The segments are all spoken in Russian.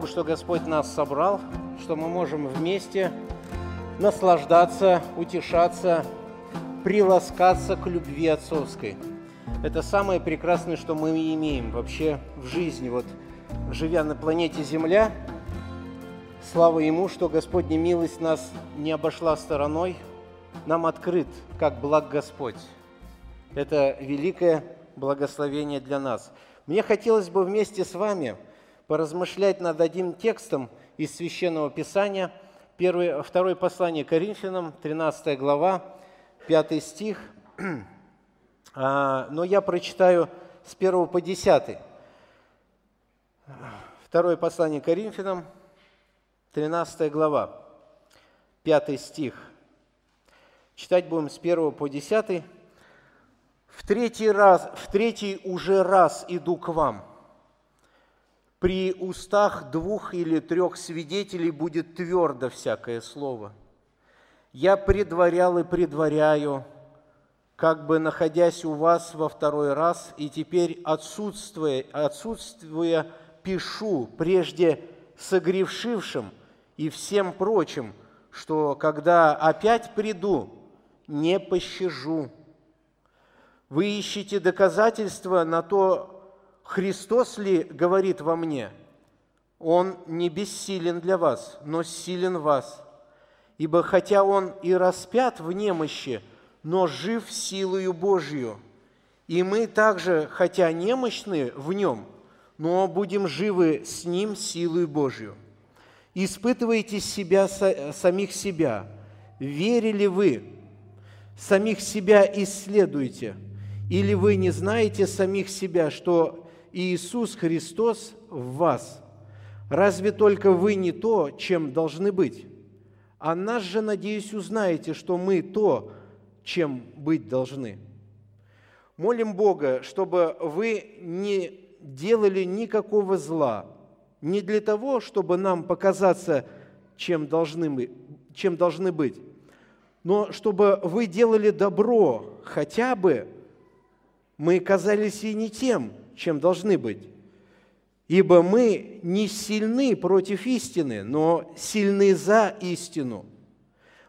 Богу, что Господь нас собрал, что мы можем вместе наслаждаться, утешаться, приласкаться к любви отцовской. Это самое прекрасное, что мы имеем вообще в жизни. Вот живя на планете Земля, слава Ему, что Господня милость нас не обошла стороной, нам открыт, как благ Господь. Это великое благословение для нас. Мне хотелось бы вместе с вами поразмышлять над одним текстом из Священного Писания, первое, второе послание Коринфянам, 13 глава, 5 стих. А, но я прочитаю с 1 по 10. Второе послание Коринфянам, 13 глава, 5 стих. Читать будем с 1 по 10. В третий раз, в третий уже раз иду к вам. При устах двух или трех свидетелей будет твердо всякое слово. Я предварял и предваряю, как бы находясь у вас во второй раз, и теперь отсутствуя, отсутствуя пишу прежде согревшившим и всем прочим, что когда опять приду, не пощажу вы ищете доказательства на то, Христос ли говорит во мне? Он не бессилен для вас, но силен вас. Ибо хотя Он и распят в немощи, но жив силою Божью. И мы также, хотя немощны в Нем, но будем живы с Ним силою Божью. Испытывайте себя, самих себя. Верили вы? Самих себя исследуйте – или вы не знаете самих себя, что Иисус Христос в вас? Разве только вы не то, чем должны быть? А нас же, надеюсь, узнаете, что мы то, чем быть должны. Молим Бога, чтобы вы не делали никакого зла, не для того, чтобы нам показаться, чем должны, мы, чем должны быть, но чтобы вы делали добро хотя бы мы казались и не тем, чем должны быть. Ибо мы не сильны против истины, но сильны за истину.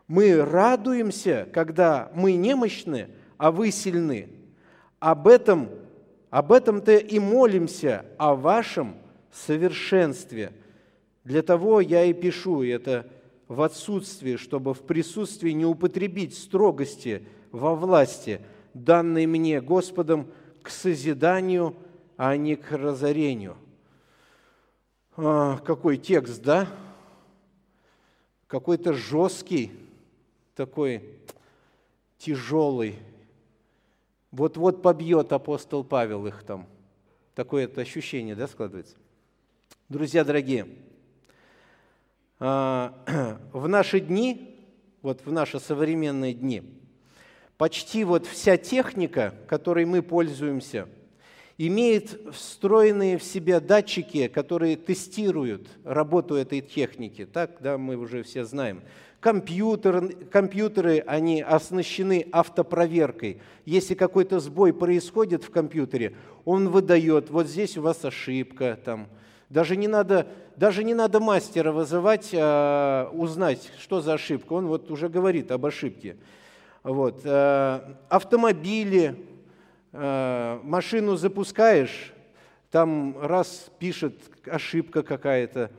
Мы радуемся, когда мы немощны, а вы сильны. Об этом, об этом-то и молимся, о вашем совершенстве. Для того я и пишу это в отсутствии, чтобы в присутствии не употребить строгости во власти – данный мне Господом к созиданию, а не к разорению. А, какой текст, да? Какой-то жесткий, такой тяжелый. Вот-вот побьет апостол Павел их там. Такое это ощущение, да, складывается? Друзья дорогие, а, в наши дни, вот в наши современные дни – почти вот вся техника, которой мы пользуемся, имеет встроенные в себя датчики, которые тестируют работу этой техники. Так, да, мы уже все знаем. Компьютер, компьютеры, они оснащены автопроверкой. Если какой-то сбой происходит в компьютере, он выдает, вот здесь у вас ошибка, там, даже не надо, даже не надо мастера вызывать, а узнать, что за ошибка. Он вот уже говорит об ошибке. Вот. Э, автомобили, машину запускаешь, там раз пишет ошибка какая-то.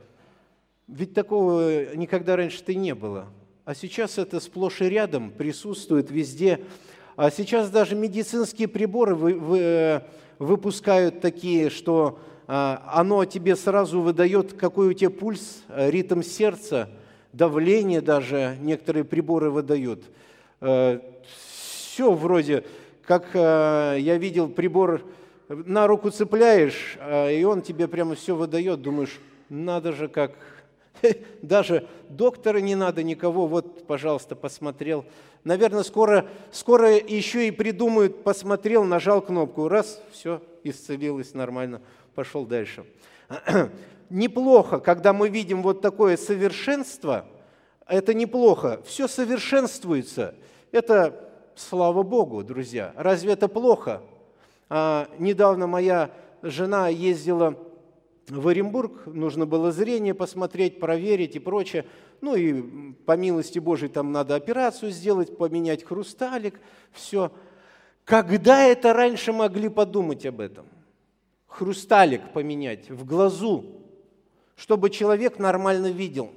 Ведь такого никогда раньше-то не было. А сейчас это сплошь и рядом присутствует везде. А сейчас даже медицинские приборы вы, вы, э, выпускают такие, что оно тебе сразу выдает, какой у тебя пульс, ритм сердца, давление даже некоторые приборы выдают – Э, все вроде, как э, я видел прибор, на руку цепляешь, э, и он тебе прямо все выдает, думаешь, надо же как, даже доктора не надо никого, вот, пожалуйста, посмотрел. Наверное, скоро, скоро еще и придумают, посмотрел, нажал кнопку, раз, все, исцелилось нормально, пошел дальше. Неплохо, когда мы видим вот такое совершенство, это неплохо, все совершенствуется – это слава Богу, друзья. Разве это плохо? А, недавно моя жена ездила в Оренбург, нужно было зрение посмотреть, проверить и прочее. Ну и по милости Божией там надо операцию сделать, поменять хрусталик, все. Когда это раньше могли подумать об этом? Хрусталик поменять в глазу, чтобы человек нормально видел.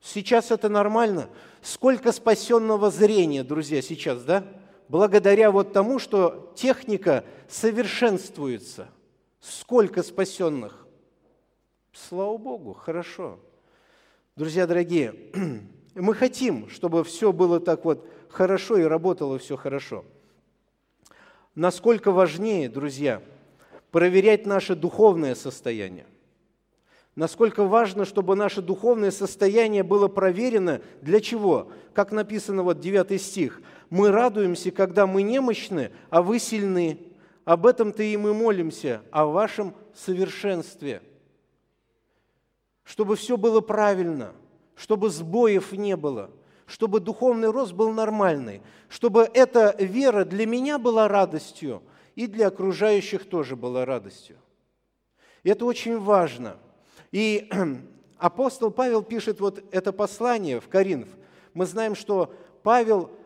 Сейчас это нормально. Сколько спасенного зрения, друзья, сейчас, да? Благодаря вот тому, что техника совершенствуется – Сколько спасенных? Слава Богу, хорошо. Друзья дорогие, мы хотим, чтобы все было так вот хорошо и работало все хорошо. Насколько важнее, друзья, проверять наше духовное состояние. Насколько важно, чтобы наше духовное состояние было проверено. Для чего? Как написано вот 9 стих. «Мы радуемся, когда мы немощны, а вы сильны. Об этом-то и мы молимся, о вашем совершенстве. Чтобы все было правильно, чтобы сбоев не было, чтобы духовный рост был нормальный, чтобы эта вера для меня была радостью и для окружающих тоже была радостью. И это очень важно. И апостол Павел пишет вот это послание в Коринф. Мы знаем, что Павел –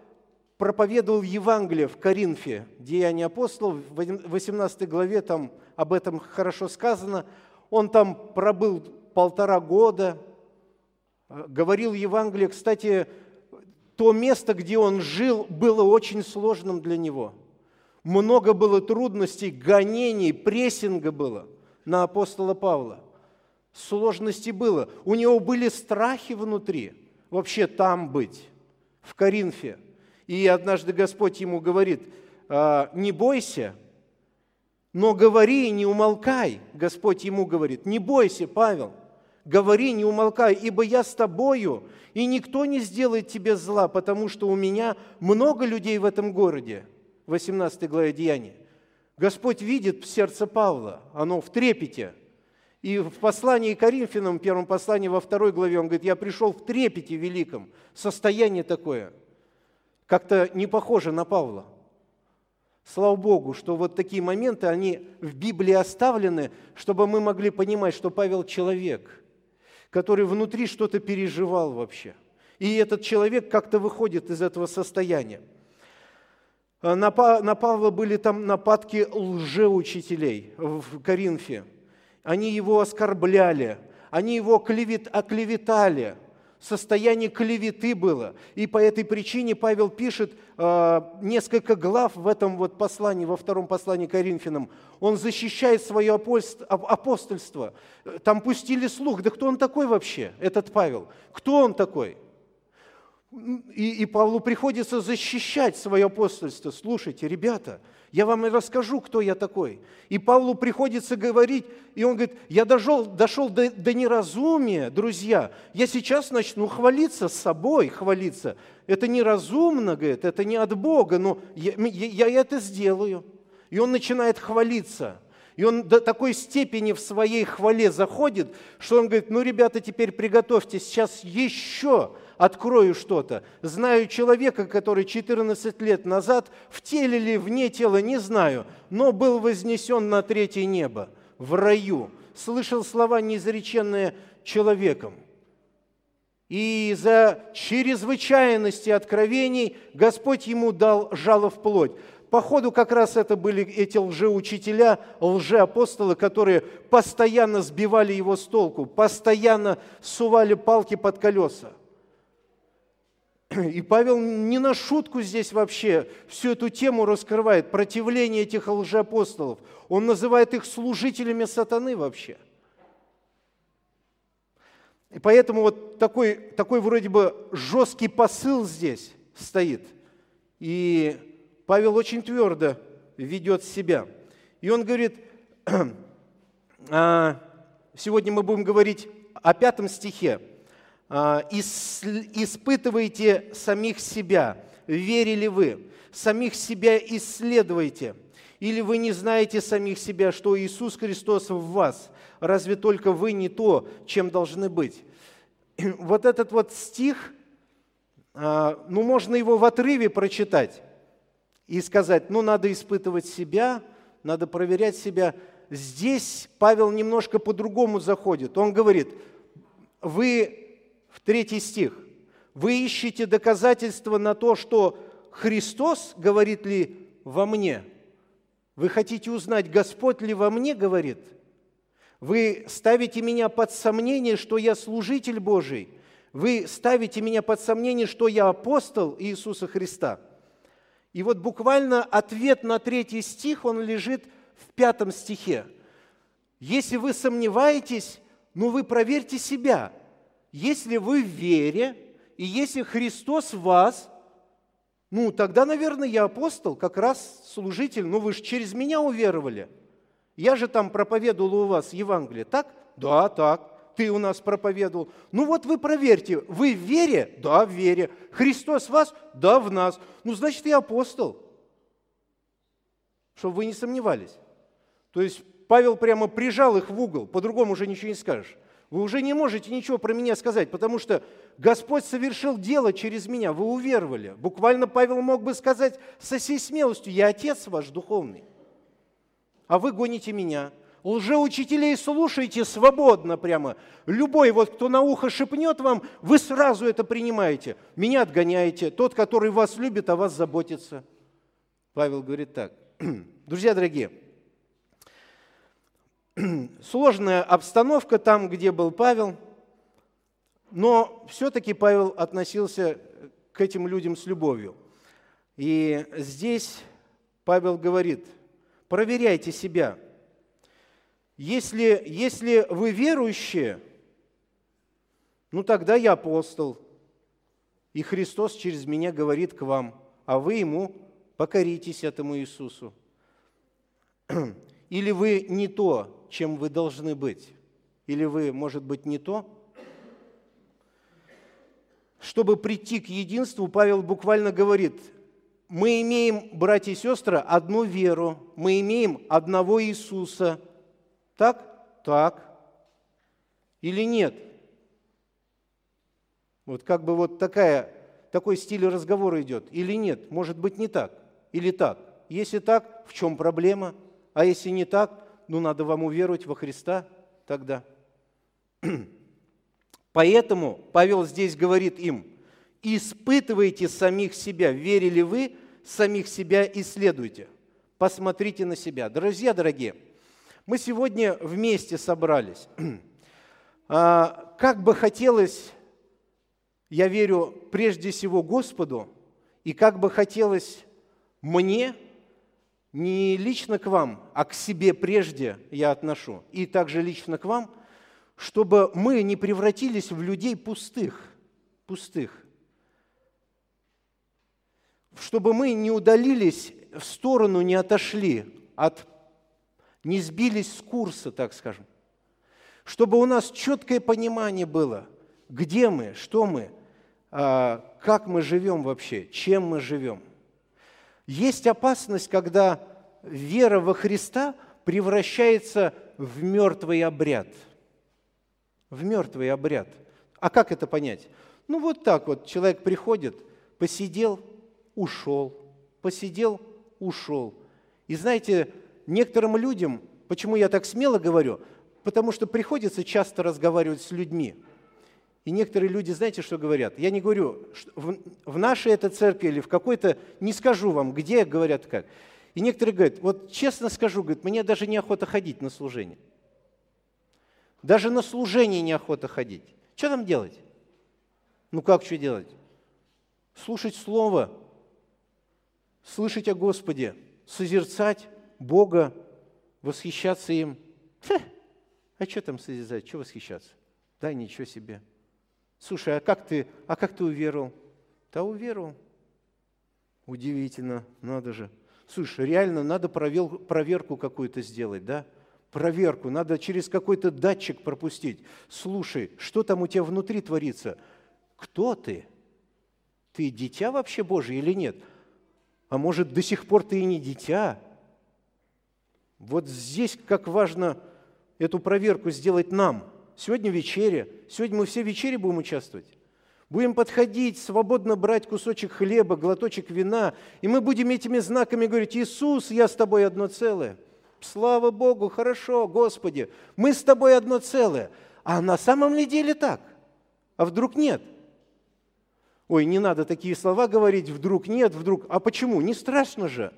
проповедовал Евангелие в Коринфе, Деяния апостолов, в 18 главе там об этом хорошо сказано. Он там пробыл полтора года, говорил Евангелие. Кстати, то место, где он жил, было очень сложным для него. Много было трудностей, гонений, прессинга было на апостола Павла. Сложностей было. У него были страхи внутри, вообще там быть, в Коринфе – и однажды Господь ему говорит, «А, не бойся, но говори не умолкай. Господь ему говорит, не бойся, Павел, говори, не умолкай, ибо я с тобою, и никто не сделает тебе зла, потому что у меня много людей в этом городе. 18 главе Деяния. Господь видит сердце Павла, оно в трепете. И в послании Коринфянам, первом послании во второй главе, он говорит, я пришел в трепете великом, состояние такое – как-то не похоже на Павла. Слава Богу, что вот такие моменты, они в Библии оставлены, чтобы мы могли понимать, что Павел человек, который внутри что-то переживал вообще. И этот человек как-то выходит из этого состояния. На Павла были там нападки лжеучителей в Коринфе. Они его оскорбляли, они его клевет, оклеветали – состояние клеветы было. И по этой причине Павел пишет э, несколько глав в этом вот послании, во втором послании Коринфянам. Он защищает свое апостольство. Там пустили слух. Да кто он такой вообще, этот Павел? Кто он такой? И, и Павлу приходится защищать свое апостольство. Слушайте, ребята, я вам и расскажу, кто я такой. И Павлу приходится говорить, и он говорит, я дошел, дошел до, до неразумия, друзья. Я сейчас начну хвалиться с собой, хвалиться. Это неразумно, говорит, это не от Бога, но я, я, я это сделаю. И он начинает хвалиться. И он до такой степени в своей хвале заходит, что он говорит, ну, ребята, теперь приготовьтесь, сейчас еще открою что-то. Знаю человека, который 14 лет назад, в теле или вне тела, не знаю, но был вознесен на третье небо, в раю. Слышал слова, неизреченные человеком. И за чрезвычайности откровений Господь ему дал жало в плоть. Походу, как раз это были эти лжеучителя, лжеапостолы, которые постоянно сбивали его с толку, постоянно сували палки под колеса. И Павел не на шутку здесь вообще всю эту тему раскрывает, противление этих лжеапостолов. Он называет их служителями сатаны вообще. И поэтому вот такой, такой вроде бы жесткий посыл здесь стоит. И Павел очень твердо ведет себя. И он говорит, «А, сегодня мы будем говорить о пятом стихе – испытывайте самих себя, верили вы, самих себя исследуйте. Или вы не знаете самих себя, что Иисус Христос в вас, разве только вы не то, чем должны быть. Вот этот вот стих, а, ну можно его в отрыве прочитать и сказать, ну надо испытывать себя, надо проверять себя. здесь Павел немножко по-другому заходит. Он говорит, вы, в третий стих, вы ищете доказательства на то, что Христос говорит ли во мне? Вы хотите узнать, Господь ли во мне говорит? Вы ставите меня под сомнение, что я служитель Божий. Вы ставите меня под сомнение, что я апостол Иисуса Христа. И вот буквально ответ на третий стих, он лежит в пятом стихе. Если вы сомневаетесь, ну вы проверьте себя. Если вы в вере, и если Христос в вас, ну, тогда, наверное, я апостол, как раз служитель. Ну, вы же через меня уверовали. Я же там проповедовал у вас Евангелие, так? Да, так. Ты у нас проповедовал. Ну вот вы проверьте, вы в вере? Да, в вере. Христос в вас? Да, в нас. Ну, значит, я апостол. Чтобы вы не сомневались. То есть Павел прямо прижал их в угол, по-другому уже ничего не скажешь. Вы уже не можете ничего про меня сказать, потому что Господь совершил дело через меня, вы уверовали. Буквально Павел мог бы сказать со всей смелостью, я отец ваш духовный, а вы гоните меня. Лжеучителей слушайте свободно прямо. Любой, вот кто на ухо шепнет вам, вы сразу это принимаете. Меня отгоняете. Тот, который вас любит, о вас заботится. Павел говорит так. Друзья дорогие, сложная обстановка там, где был Павел, но все-таки Павел относился к этим людям с любовью. И здесь Павел говорит, проверяйте себя. Если, если вы верующие, ну тогда я апостол, и Христос через меня говорит к вам, а вы ему покоритесь этому Иисусу. Или вы не то, чем вы должны быть? Или вы, может быть, не то? Чтобы прийти к единству, Павел буквально говорит, мы имеем, братья и сестры, одну веру, мы имеем одного Иисуса. Так? Так. Или нет? Вот как бы вот такая, такой стиль разговора идет. Или нет? Может быть, не так. Или так. Если так, в чем проблема? А если не так, ну надо вам уверовать во Христа тогда. Поэтому Павел здесь говорит им, испытывайте самих себя, верили вы, самих себя исследуйте, посмотрите на себя. Друзья дорогие, мы сегодня вместе собрались. А, как бы хотелось, я верю прежде всего Господу, и как бы хотелось мне – не лично к вам, а к себе прежде я отношу, и также лично к вам, чтобы мы не превратились в людей пустых, пустых, чтобы мы не удалились в сторону, не отошли от, не сбились с курса, так скажем, чтобы у нас четкое понимание было, где мы, что мы, а, как мы живем вообще, чем мы живем. Есть опасность, когда вера во Христа превращается в мертвый обряд. В мертвый обряд. А как это понять? Ну вот так вот, человек приходит, посидел, ушел, посидел, ушел. И знаете, некоторым людям, почему я так смело говорю, потому что приходится часто разговаривать с людьми – и некоторые люди, знаете, что говорят? Я не говорю, в, в нашей этой церкви или в какой-то, не скажу вам, где говорят как. И некоторые говорят, вот честно скажу, говорят, мне даже неохота ходить на служение. Даже на служение неохота ходить. Что там делать? Ну как что делать? Слушать Слово, слышать о Господе, созерцать Бога, восхищаться им. Ха, а что там созерцать, что восхищаться? Да ничего себе. Слушай, а как ты, а как ты уверовал? Да уверовал. Удивительно, надо же. Слушай, реально надо провел, проверку какую-то сделать, да? Проверку, надо через какой-то датчик пропустить. Слушай, что там у тебя внутри творится? Кто ты? Ты дитя вообще Божие или нет? А может, до сих пор ты и не дитя? Вот здесь как важно эту проверку сделать нам – Сегодня вечеря. Сегодня мы все вечере будем участвовать. Будем подходить, свободно брать кусочек хлеба, глоточек вина, и мы будем этими знаками говорить, Иисус, я с тобой одно целое. слава Богу, хорошо, Господи, мы с тобой одно целое. А на самом ли деле так? А вдруг нет? Ой, не надо такие слова говорить, вдруг нет, вдруг. А почему? Не страшно же.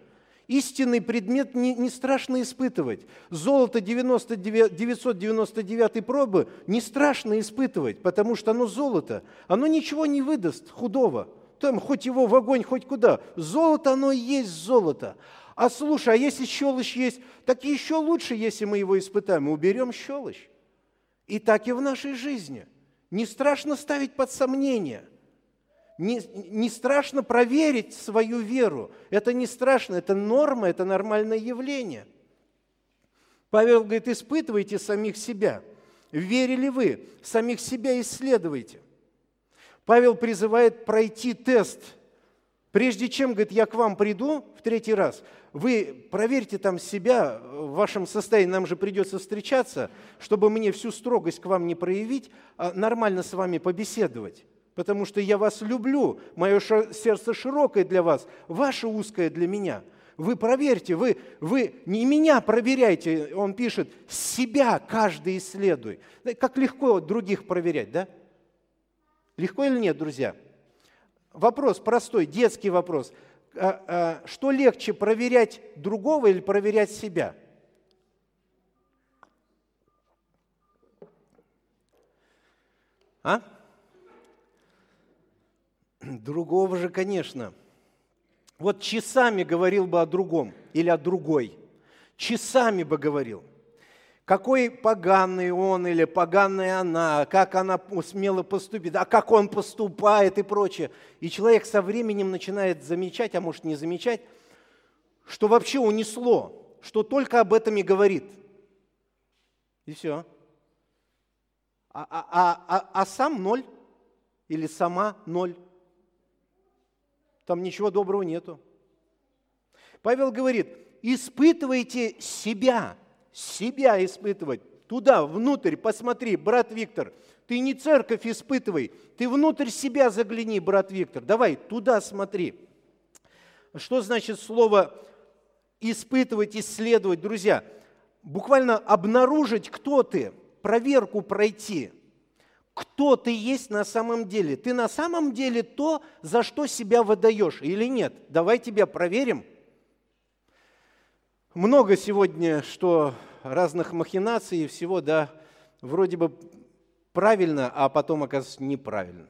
Истинный предмет не, не страшно испытывать. Золото 99, 999 пробы не страшно испытывать, потому что оно золото. Оно ничего не выдаст худого. Там хоть его в огонь, хоть куда. Золото, оно и есть золото. А слушай, а если щелочь есть, так еще лучше, если мы его испытаем. Уберем щелочь. И так и в нашей жизни. Не страшно ставить под сомнение – не, не страшно проверить свою веру. Это не страшно, это норма, это нормальное явление. Павел говорит, испытывайте самих себя. Верили вы? Самих себя исследуйте. Павел призывает пройти тест. Прежде чем, говорит, я к вам приду в третий раз, вы проверьте там себя в вашем состоянии, нам же придется встречаться, чтобы мне всю строгость к вам не проявить, а нормально с вами побеседовать потому что я вас люблю, мое сердце широкое для вас, ваше узкое для меня. Вы проверьте, вы, вы не меня проверяйте, он пишет, себя каждый исследуй. Как легко других проверять, да? Легко или нет, друзья? Вопрос простой, детский вопрос. А, а, что легче, проверять другого или проверять себя? А? Другого же, конечно. Вот часами говорил бы о другом или о другой. Часами бы говорил. Какой поганый он или поганая она, как она смело поступит, а как он поступает и прочее. И человек со временем начинает замечать, а может не замечать, что вообще унесло, что только об этом и говорит. И все. А, а, а, а, а сам ноль или сама ноль. Там ничего доброго нету. Павел говорит, испытывайте себя, себя испытывать. Туда, внутрь, посмотри, брат Виктор, ты не церковь испытывай, ты внутрь себя загляни, брат Виктор. Давай, туда смотри. Что значит слово испытывать, исследовать? Друзья, буквально обнаружить, кто ты, проверку пройти – кто ты есть на самом деле. Ты на самом деле то, за что себя выдаешь или нет. Давай тебя проверим. Много сегодня, что разных махинаций и всего, да, вроде бы правильно, а потом оказывается неправильно.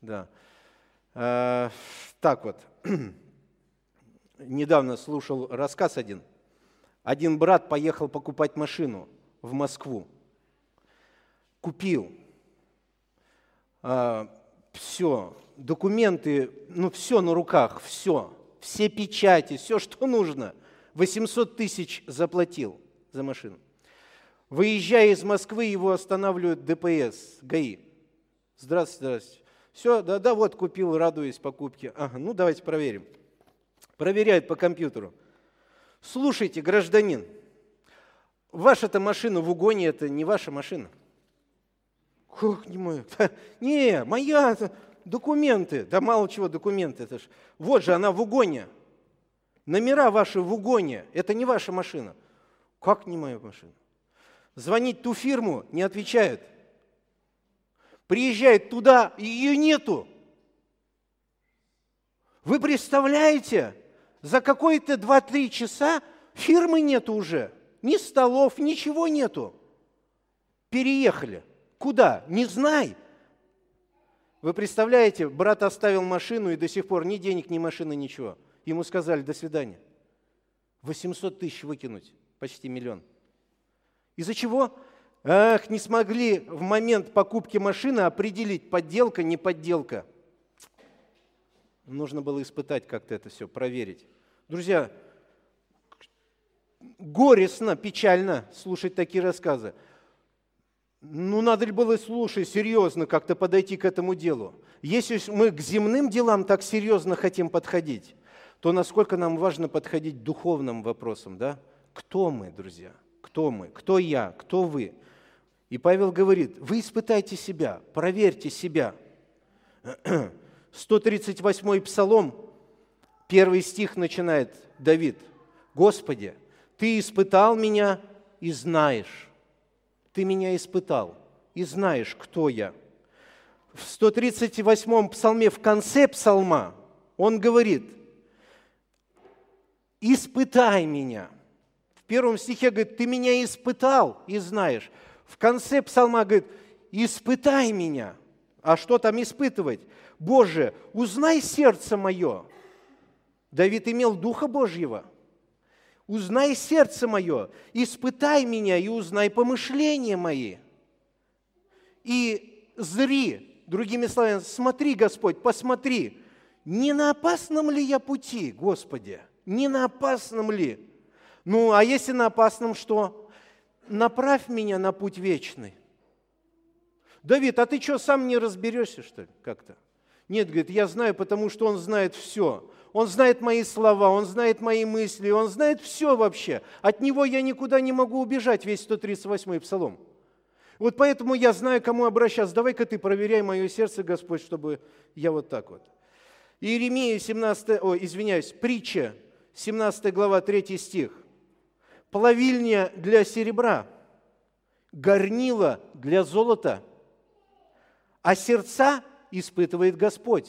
Да. А, так вот, недавно слушал рассказ один. Один брат поехал покупать машину в Москву. Купил – все, документы, ну все на руках, все, все печати, все, что нужно. 800 тысяч заплатил за машину. Выезжая из Москвы, его останавливают ДПС, ГАИ. Здравствуйте, здравствуйте. Все, да, да, вот купил, радуюсь покупке. Ага, ну давайте проверим. Проверяют по компьютеру. Слушайте, гражданин, ваша-то машина в угоне, это не ваша машина – как не моя? Не, моя, документы. Да мало чего документы. Это ж. Вот же она в угоне. Номера ваши в угоне. Это не ваша машина. Как не моя машина? Звонить ту фирму, не отвечают. Приезжает туда, ее нету. Вы представляете, за какое-то 2-3 часа фирмы нету уже. Ни столов, ничего нету. Переехали. Куда? Не знай. Вы представляете, брат оставил машину и до сих пор ни денег, ни машины, ничего. Ему сказали «до свидания». 800 тысяч выкинуть, почти миллион. Из-за чего? Ах, не смогли в момент покупки машины определить, подделка, не подделка. Нужно было испытать как-то это все, проверить. Друзья, горестно, печально слушать такие рассказы. Ну, надо ли было слушать, серьезно как-то подойти к этому делу? Если мы к земным делам так серьезно хотим подходить, то насколько нам важно подходить духовным вопросам, да? Кто мы, друзья? Кто мы? Кто я? Кто вы? И Павел говорит, вы испытайте себя, проверьте себя. 138-й псалом, первый стих начинает Давид. «Господи, Ты испытал меня и знаешь. Ты меня испытал и знаешь, кто я. В 138-м псалме, в конце псалма, он говорит, испытай меня. В первом стихе говорит, ты меня испытал и знаешь. В конце псалма говорит, испытай меня. А что там испытывать? Боже, узнай сердце мое. Давид имел Духа Божьего. Узнай сердце мое, испытай меня и узнай помышления мои. И зри, другими словами, смотри, Господь, посмотри, не на опасном ли я пути, Господи, не на опасном ли? Ну, а если на опасном, что? Направь меня на путь вечный. Давид, а ты что, сам не разберешься, что ли, как-то? Нет, говорит, я знаю, потому что он знает все. Он знает мои слова, он знает мои мысли, он знает все вообще. От него я никуда не могу убежать, весь 138-й псалом. Вот поэтому я знаю, кому обращаться. Давай-ка ты проверяй мое сердце, Господь, чтобы я вот так вот. Иеремия 17, о, извиняюсь, притча, 17 глава, 3 стих. Плавильня для серебра, горнила для золота, а сердца испытывает Господь.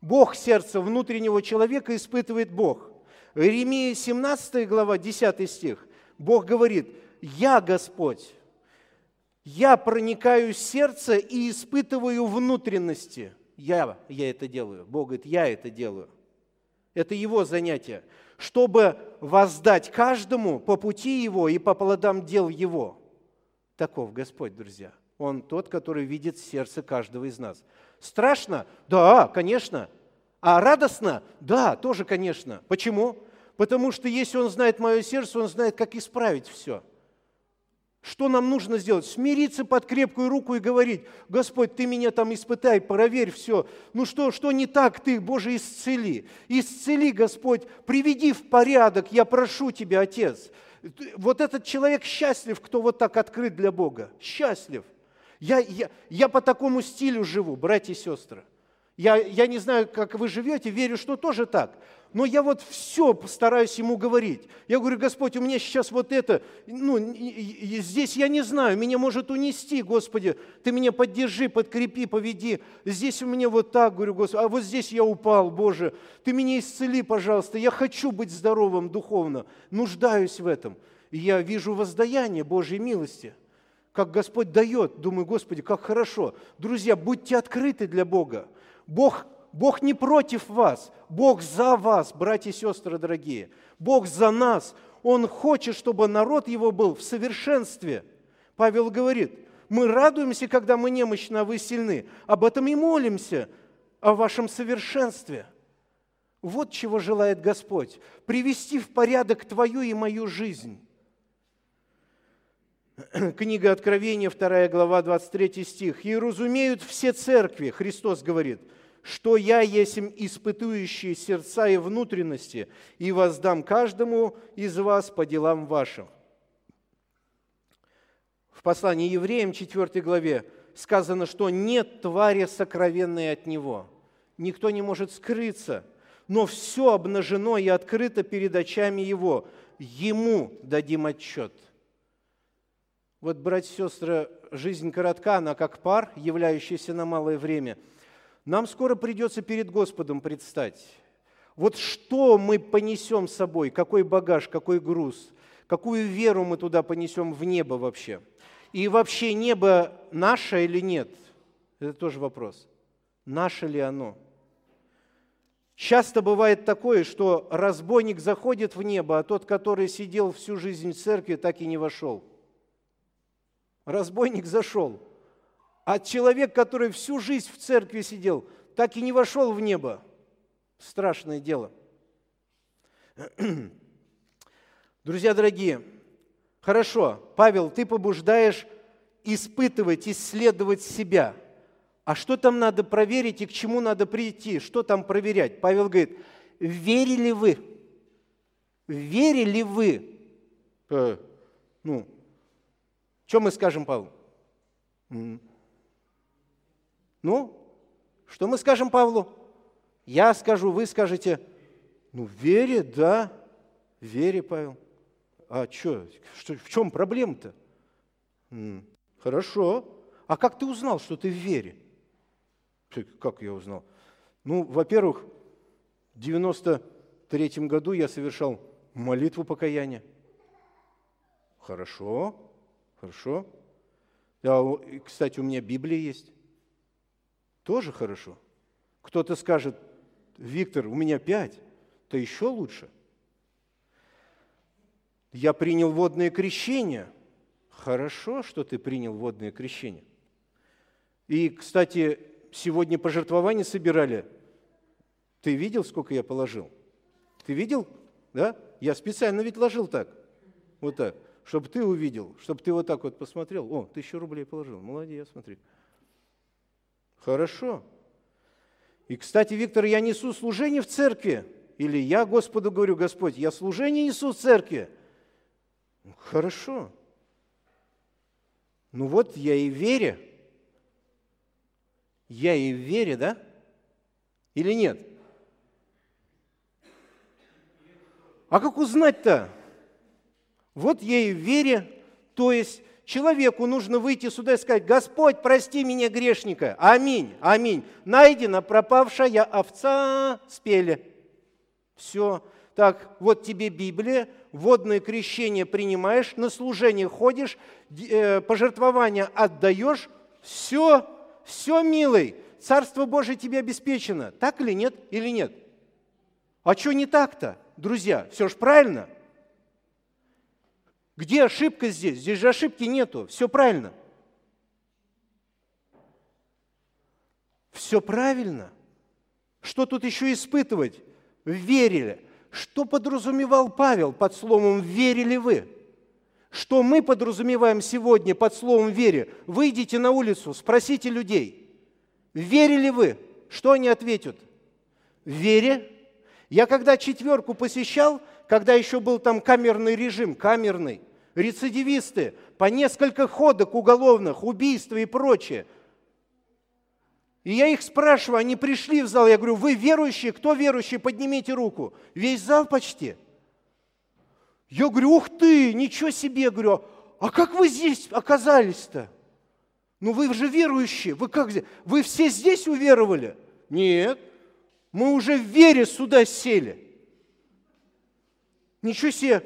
Бог сердца внутреннего человека испытывает Бог. В Иеремии 17 глава, 10 стих. Бог говорит, «Я Господь, я проникаю в сердце и испытываю внутренности». Я, я это делаю. Бог говорит, я это делаю. Это его занятие. Чтобы воздать каждому по пути его и по плодам дел его. Таков Господь, друзья. Он тот, который видит сердце каждого из нас. Страшно? Да, конечно. А радостно? Да, тоже, конечно. Почему? Потому что если Он знает мое сердце, Он знает, как исправить все. Что нам нужно сделать? Смириться под крепкую руку и говорить, Господь, Ты меня там испытай, проверь все. Ну что, что не так Ты, Боже, исцели. Исцели, Господь, приведи в порядок, я прошу Тебя, Отец. Вот этот человек счастлив, кто вот так открыт для Бога. Счастлив – я, я, я по такому стилю живу, братья и сестры. Я, я не знаю, как вы живете, верю, что тоже так. Но я вот все стараюсь ему говорить. Я говорю, Господь, у меня сейчас вот это, ну, здесь я не знаю, меня может унести, Господи, Ты меня поддержи, подкрепи, поведи. Здесь у меня вот так, говорю, Господи, а вот здесь я упал, Боже, Ты меня исцели, пожалуйста, я хочу быть здоровым духовно, нуждаюсь в этом. И я вижу воздаяние Божьей милости – как Господь дает. Думаю, Господи, как хорошо. Друзья, будьте открыты для Бога. Бог, Бог не против вас, Бог за вас, братья и сестры дорогие. Бог за нас. Он хочет, чтобы народ его был в совершенстве. Павел говорит, мы радуемся, когда мы немощны, а вы сильны. Об этом и молимся, о вашем совершенстве. Вот чего желает Господь. Привести в порядок твою и мою жизнь. Книга Откровения, 2 глава, 23 стих. «И разумеют все церкви», Христос говорит, «что я есмь испытующий сердца и внутренности, и воздам каждому из вас по делам вашим». В послании евреям, 4 главе, сказано, что нет твари сокровенной от Него. Никто не может скрыться, но все обнажено и открыто перед очами Его. Ему дадим отчет – вот, братья и сестры, жизнь коротка, она как пар, являющийся на малое время. Нам скоро придется перед Господом предстать. Вот что мы понесем с собой, какой багаж, какой груз, какую веру мы туда понесем в небо вообще. И вообще небо наше или нет? Это тоже вопрос. Наше ли оно? Часто бывает такое, что разбойник заходит в небо, а тот, который сидел всю жизнь в церкви, так и не вошел – разбойник зашел. А человек, который всю жизнь в церкви сидел, так и не вошел в небо. Страшное дело. Друзья дорогие, хорошо, Павел, ты побуждаешь испытывать, исследовать себя. А что там надо проверить и к чему надо прийти? Что там проверять? Павел говорит, верили вы? Верили вы? Э, ну, что мы скажем Павлу? Ну, что мы скажем Павлу? Я скажу, вы скажете, ну, верит, да. Вере, Павел. А что, что в чем проблема-то? Хорошо. А как ты узнал, что ты в вере? Как я узнал? Ну, во-первых, в 93 году я совершал молитву покаяния. Хорошо, хорошо. Да, кстати, у меня Библия есть. Тоже хорошо. Кто-то скажет, Виктор, у меня пять, то еще лучше. Я принял водное крещение. Хорошо, что ты принял водное крещение. И, кстати, сегодня пожертвования собирали. Ты видел, сколько я положил? Ты видел? Да? Я специально ведь ложил так. Вот так. Чтобы ты увидел, чтобы ты вот так вот посмотрел. О, тысячу рублей положил. Молодец, смотри. Хорошо. И, кстати, Виктор, я несу служение в церкви. Или я Господу говорю, Господь, я служение несу в церкви. Хорошо. Ну вот я и вере. Я и вере, да? Или нет? А как узнать-то? Вот и в вере, то есть человеку нужно выйти сюда и сказать, Господь, прости меня грешника. Аминь, аминь. Найдена пропавшая овца, спели. Все. Так, вот тебе Библия, водное крещение принимаешь, на служение ходишь, э, пожертвования отдаешь, все, все, милый, Царство Божие тебе обеспечено. Так или нет? Или нет? А что не так-то, друзья? Все же правильно. Где ошибка здесь? Здесь же ошибки нету. Все правильно. Все правильно. Что тут еще испытывать? Верили. Что подразумевал Павел под словом «верили вы»? Что мы подразумеваем сегодня под словом «вере»? Выйдите на улицу, спросите людей – Верили вы? Что они ответят? Вере. Я когда четверку посещал, когда еще был там камерный режим, камерный, рецидивисты, по несколько ходок уголовных, убийства и прочее. И я их спрашиваю, они пришли в зал, я говорю, вы верующие, кто верующий, поднимите руку. Весь зал почти. Я говорю, ух ты, ничего себе, говорю, а как вы здесь оказались-то? Ну вы же верующие, вы как здесь? Вы все здесь уверовали? Нет, мы уже в вере сюда сели. Ничего себе,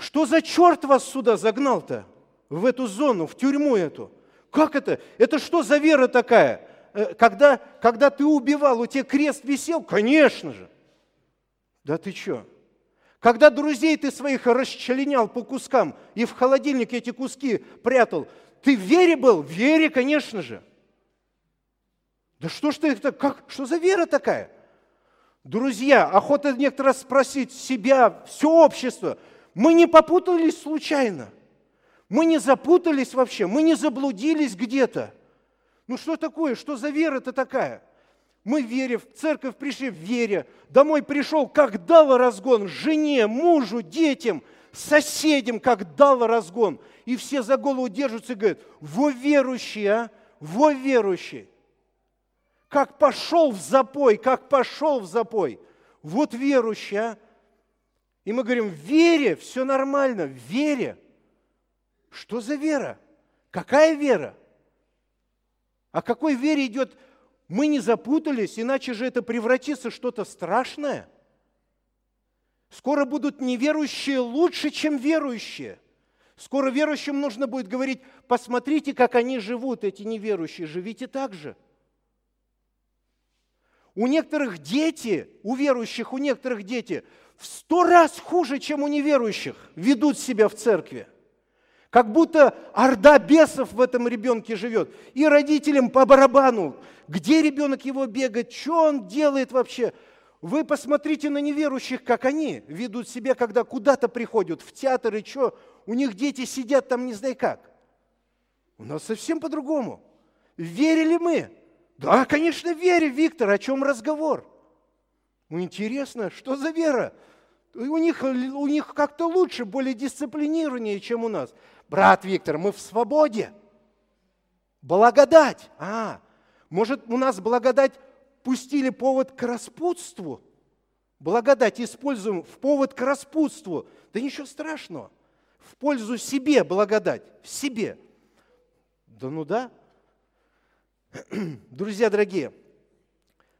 что за черт вас сюда загнал-то? В эту зону, в тюрьму эту? Как это? Это что за вера такая? Э, когда, когда ты убивал, у тебя крест висел? Конечно же. Да ты что? Когда друзей ты своих расчленял по кускам и в холодильник эти куски прятал, ты в вере был? В вере, конечно же. Да что ж ты это, как, что за вера такая? Друзья, охота некоторые спросить себя, все общество. Мы не попутались случайно. Мы не запутались вообще, мы не заблудились где-то. Ну что такое, что за вера-то такая? Мы вере, в церковь пришли в вере, домой пришел, как дал разгон жене, мужу, детям – соседям, как дал разгон. И все за голову держатся и говорят, во верующий, а, во верующий. Как пошел в запой, как пошел в запой. Вот верующий, а. И мы говорим, в вере все нормально, в вере. Что за вера? Какая вера? О какой вере идет? Мы не запутались, иначе же это превратится в что-то страшное – Скоро будут неверующие лучше, чем верующие. Скоро верующим нужно будет говорить, посмотрите, как они живут, эти неверующие, живите так же. У некоторых дети, у верующих, у некоторых дети в сто раз хуже, чем у неверующих, ведут себя в церкви. Как будто орда бесов в этом ребенке живет. И родителям по барабану, где ребенок его бегает, что он делает вообще – вы посмотрите на неверующих, как они ведут себя, когда куда-то приходят, в театр и что, у них дети сидят там не знаю как. У нас совсем по-другому. Верили мы? Да, конечно, верим, Виктор, о чем разговор? Ну, интересно, что за вера? У них, у них как-то лучше, более дисциплинированнее, чем у нас. Брат Виктор, мы в свободе. Благодать. А, может, у нас благодать пустили повод к распутству. Благодать используем в повод к распутству. Да ничего страшного. В пользу себе благодать, в себе. Да ну да. Друзья дорогие,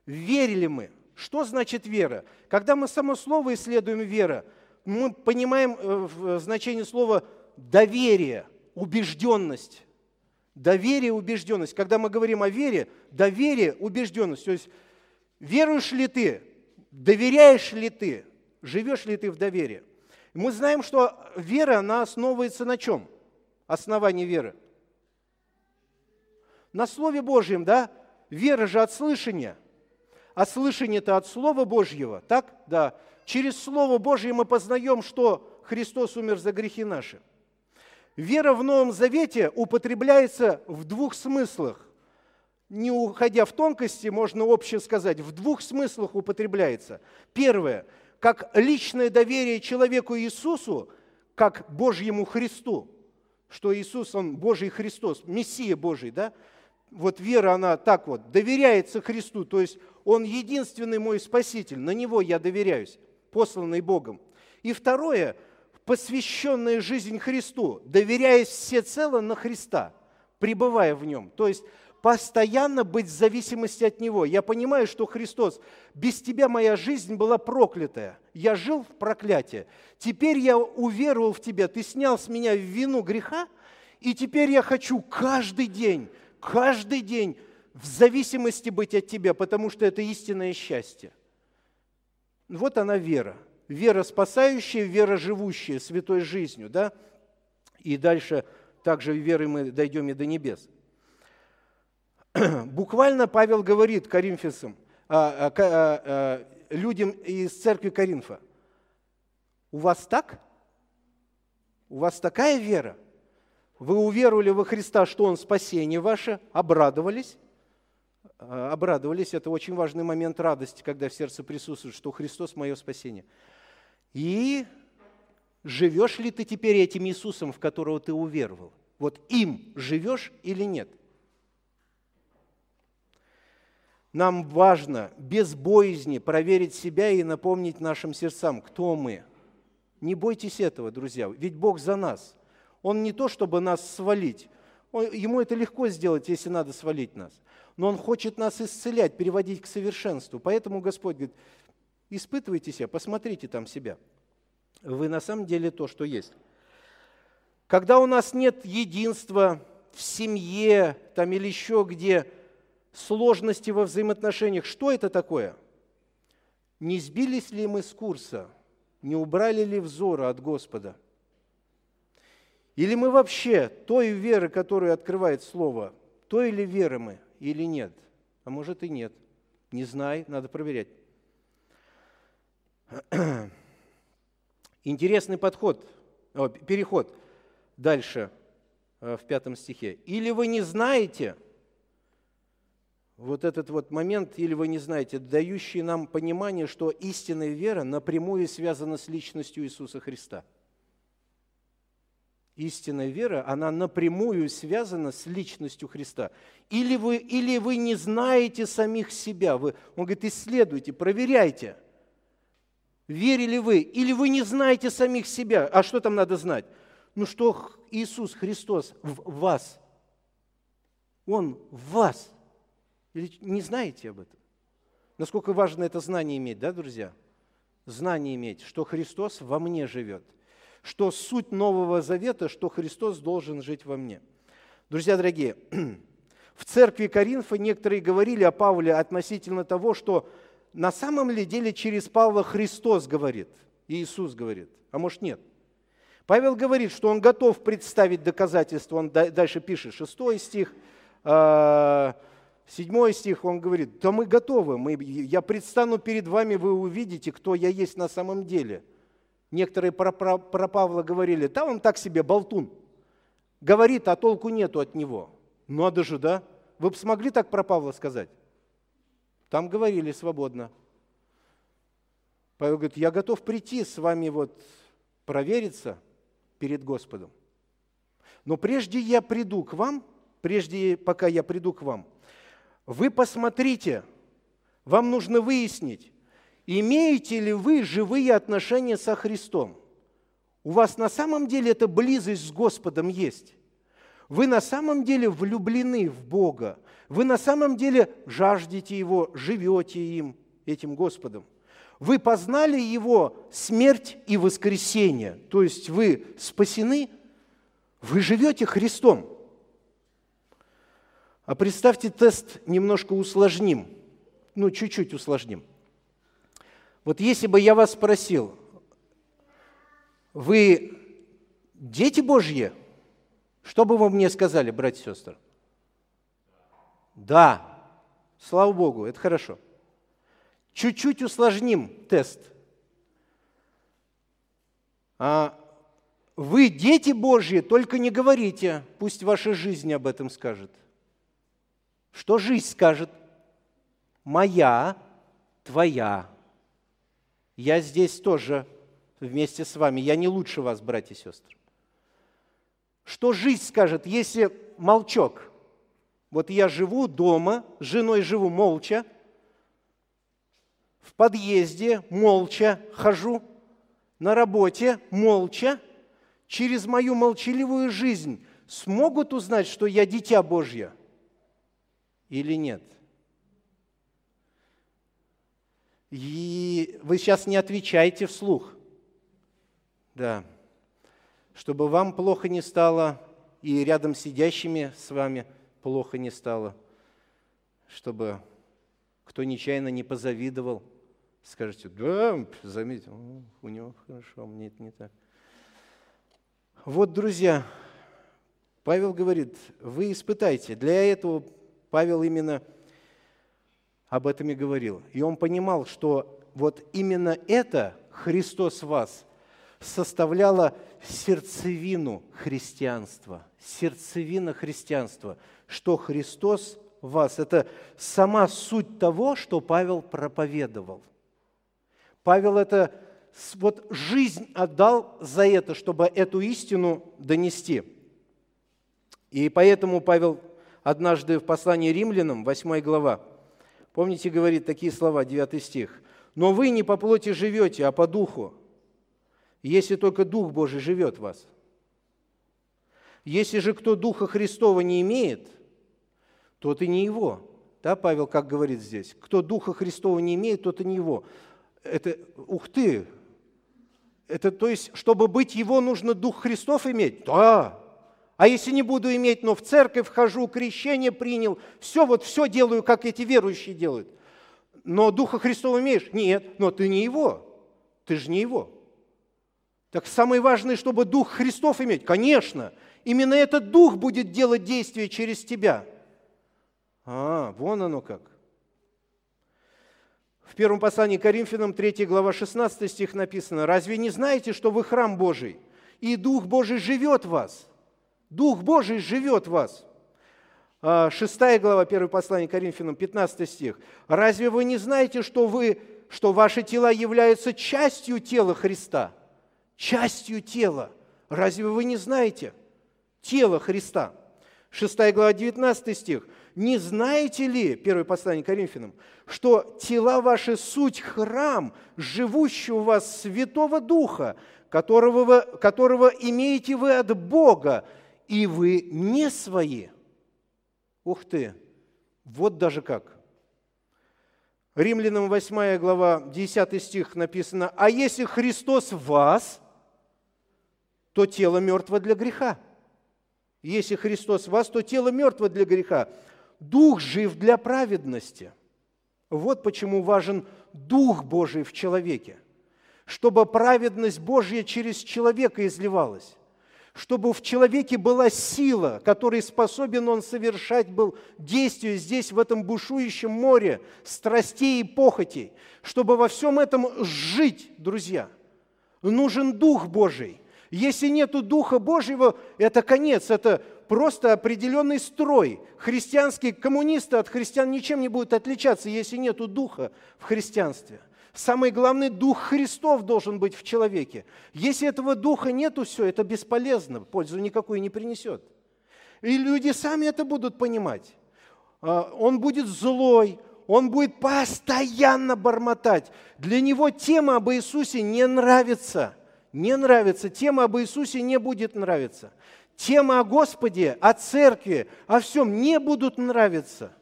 верили мы. Что значит вера? Когда мы само слово исследуем вера, мы понимаем э, в значении слова доверие, убежденность. Доверие, убежденность. Когда мы говорим о вере, доверие, убежденность. То есть веруешь ли ты, доверяешь ли ты, живешь ли ты в доверии. Мы знаем, что вера, она основывается на чем? Основание веры. На Слове Божьем, да? Вера же от слышания. А слышание-то от Слова Божьего, так? Да. Через Слово Божье мы познаем, что Христос умер за грехи наши. Вера в Новом Завете употребляется в двух смыслах. Не уходя в тонкости, можно общее сказать, в двух смыслах употребляется. Первое, как личное доверие человеку Иисусу, как Божьему Христу, что Иисус, Он Божий Христос, Мессия Божий, да? Вот вера, она так вот, доверяется Христу, то есть Он единственный мой Спаситель, на Него я доверяюсь, посланный Богом. И второе – посвященная жизнь Христу, доверяясь всецело на Христа, пребывая в Нем. То есть постоянно быть в зависимости от Него. Я понимаю, что Христос, без Тебя моя жизнь была проклятая. Я жил в проклятии. Теперь я уверовал в Тебя, Ты снял с меня вину греха, и теперь я хочу каждый день, каждый день в зависимости быть от Тебя, потому что это истинное счастье. Вот она вера – вера спасающая, вера живущая святой жизнью, да? И дальше также верой мы дойдем и до небес. Буквально Павел говорит коринфянцам, а, а, а, людям из церкви Коринфа, у вас так? У вас такая вера? Вы уверовали во Христа, что Он спасение ваше, обрадовались? Обрадовались, это очень важный момент радости, когда в сердце присутствует, что Христос – мое спасение – и живешь ли ты теперь этим Иисусом, в которого ты уверовал? Вот им живешь или нет? Нам важно без боязни проверить себя и напомнить нашим сердцам, кто мы. Не бойтесь этого, друзья, ведь Бог за нас. Он не то, чтобы нас свалить. ему это легко сделать, если надо свалить нас. Но Он хочет нас исцелять, переводить к совершенству. Поэтому Господь говорит, Испытывайте себя, посмотрите там себя. Вы на самом деле то, что есть. Когда у нас нет единства в семье там, или еще где сложности во взаимоотношениях, что это такое? Не сбились ли мы с курса? Не убрали ли взора от Господа? Или мы вообще той веры, которую открывает Слово, той ли веры мы или нет? А может и нет. Не знай, надо проверять. Интересный подход, о, переход дальше э, в пятом стихе. Или вы не знаете, вот этот вот момент, или вы не знаете, дающий нам понимание, что истинная вера напрямую связана с личностью Иисуса Христа. Истинная вера, она напрямую связана с личностью Христа. Или вы, или вы не знаете самих себя. Вы, он говорит, исследуйте, проверяйте – верили вы, или вы не знаете самих себя. А что там надо знать? Ну что Иисус Христос в вас. Он в вас. Или не знаете об этом? Насколько важно это знание иметь, да, друзья? Знание иметь, что Христос во мне живет. Что суть Нового Завета, что Христос должен жить во мне. Друзья дорогие, в церкви Коринфа некоторые говорили о Павле относительно того, что на самом ли деле через Павла Христос говорит, Иисус говорит, а может нет. Павел говорит, что он готов представить доказательства, он дальше пишет, 6 стих, 7 а, стих, он говорит, да мы готовы, мы, я предстану перед вами, вы увидите, кто я есть на самом деле. Некоторые про, про, про Павла говорили, да он так себе болтун, говорит, а толку нету от него. Надо же, да? Вы бы смогли так про Павла сказать? Там говорили свободно. Павел говорит, я готов прийти с вами вот провериться перед Господом. Но прежде я приду к вам, прежде, пока я приду к вам, вы посмотрите, вам нужно выяснить, имеете ли вы живые отношения со Христом? У вас на самом деле эта близость с Господом есть. Вы на самом деле влюблены в Бога. Вы на самом деле жаждете Его, живете им, этим Господом. Вы познали Его смерть и воскресение, то есть вы спасены, вы живете Христом. А представьте, тест немножко усложним, ну, чуть-чуть усложним. Вот если бы я вас спросил, вы дети Божьи? Что бы вы мне сказали, братья и сестры? Да. Слава Богу, это хорошо. Чуть-чуть усложним тест. А вы дети Божьи, только не говорите, пусть ваша жизнь об этом скажет. Что жизнь скажет? Моя, твоя. Я здесь тоже вместе с вами. Я не лучше вас, братья и сестры. Что жизнь скажет, если молчок? Вот я живу дома, с женой живу молча, в подъезде молча хожу, на работе молча, через мою молчаливую жизнь смогут узнать, что я дитя Божье или нет? И вы сейчас не отвечаете вслух. Да. Чтобы вам плохо не стало, и рядом сидящими с вами плохо не стало. Чтобы кто нечаянно не позавидовал, скажете, да, заметил, у него хорошо, мне это не так. Вот, друзья, Павел говорит, вы испытайте. Для этого Павел именно об этом и говорил. И он понимал, что вот именно это Христос вас составляла сердцевину христианства. Сердцевина христианства, что Христос вас. Это сама суть того, что Павел проповедовал. Павел это вот жизнь отдал за это, чтобы эту истину донести. И поэтому Павел однажды в послании римлянам, 8 глава, помните, говорит такие слова, 9 стих. «Но вы не по плоти живете, а по духу, если только Дух Божий живет в вас. Если же кто Духа Христова не имеет, тот и не его». Да, Павел как говорит здесь? Кто Духа Христова не имеет, тот и не его. Это, ух ты, это то есть, чтобы быть его, нужно Дух Христов иметь? Да. А если не буду иметь, но в церковь вхожу, крещение принял, все, вот все делаю, как эти верующие делают. Но Духа Христова имеешь? Нет, но ты не его. Ты же не его. Так самое важное, чтобы Дух Христов иметь. Конечно, именно этот Дух будет делать действие через тебя. А, вон оно как. В первом послании к Коринфянам, 3 глава, 16 стих написано, «Разве не знаете, что вы храм Божий, и Дух Божий живет в вас?» Дух Божий живет в вас. 6 а, глава, 1 послание к Коринфянам, 15 стих. «Разве вы не знаете, что, вы, что ваши тела являются частью тела Христа?» Частью тела. Разве вы не знаете? Тело Христа. 6 глава, 19 стих – не знаете ли, первое послание Коринфянам, что тела ваши суть храм, живущий у вас Святого Духа, которого, вы, которого имеете вы от Бога, и вы не свои? Ух ты! Вот даже как. Римлянам 8 глава, 10 стих написано, «А если Христос в вас, то тело мертво для греха». Если Христос в вас, то тело мертво для греха. Дух жив для праведности. Вот почему важен Дух Божий в человеке, чтобы праведность Божья через человека изливалась, чтобы в человеке была сила, которой способен он совершать был действие здесь, в этом бушующем море страстей и похотей, чтобы во всем этом жить, друзья. Нужен Дух Божий. Если нету Духа Божьего, это конец, это просто определенный строй. Христианские коммунисты от христиан ничем не будут отличаться, если нет духа в христианстве. Самый главный дух Христов должен быть в человеке. Если этого духа нету, все, это бесполезно, пользу никакую не принесет. И люди сами это будут понимать. А, он будет злой, он будет постоянно бормотать. Для него тема об Иисусе не нравится. Не нравится. Тема об Иисусе не будет нравиться. Тема о Господе, о церкви, о всем не будут нравиться.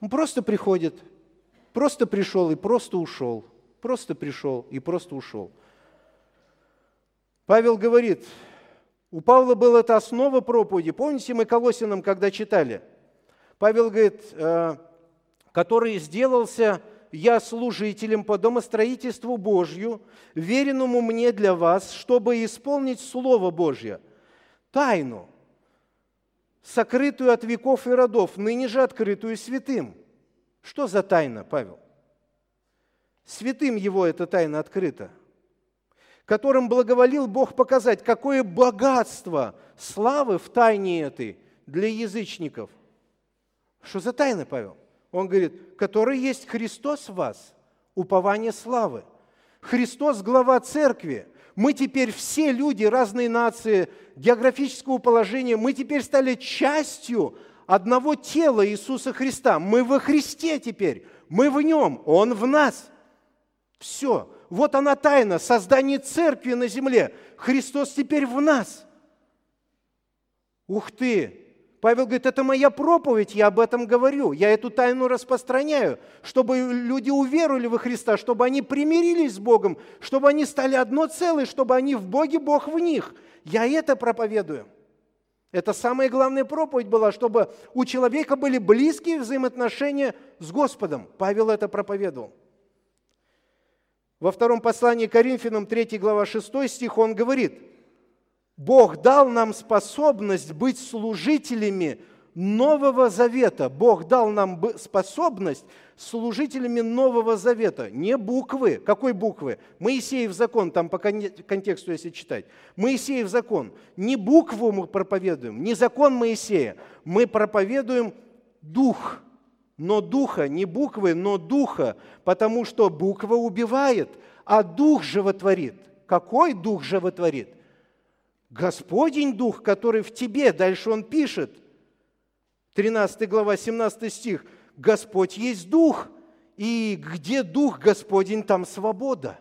Он просто приходит, просто пришел и просто ушел. Просто пришел и просто ушел. Павел говорит, у Павла была эта основа проповеди. Помните, мы Колосинам, когда читали? Павел говорит, э, который сделался я служителем по домостроительству Божью, веренному мне для вас, чтобы исполнить Слово Божье, тайну, сокрытую от веков и родов, ныне же открытую святым. Что за тайна, Павел? Святым его эта тайна открыта, которым благоволил Бог показать, какое богатство славы в тайне этой для язычников. Что за тайна, Павел? Он говорит, который есть Христос в вас, упование славы. Христос – глава церкви. Мы теперь все люди, разные нации, географического положения, мы теперь стали частью одного тела Иисуса Христа. Мы во Христе теперь, мы в Нем, Он в нас. Все. Вот она тайна создания церкви на земле. Христос теперь в нас. Ух ты! Павел говорит, это моя проповедь, я об этом говорю, я эту тайну распространяю, чтобы люди уверовали во Христа, чтобы они примирились с Богом, чтобы они стали одно целое, чтобы они в Боге, Бог в них. Я это проповедую. Это самая главная проповедь была, чтобы у человека были близкие взаимоотношения с Господом. Павел это проповедовал. Во втором послании Коринфянам, 3 глава 6 стих, он говорит – Бог дал нам способность быть служителями Нового Завета. Бог дал нам способность служителями Нового Завета. Не буквы. Какой буквы? Моисеев закон, там по контексту, если читать. Моисеев закон. Не букву мы проповедуем, не закон Моисея. Мы проповедуем дух. Но духа, не буквы, но духа, потому что буква убивает, а дух животворит. Какой дух животворит? Господень Дух, который в тебе, дальше он пишет, 13 глава, 17 стих, Господь есть Дух, и где Дух Господень, там свобода.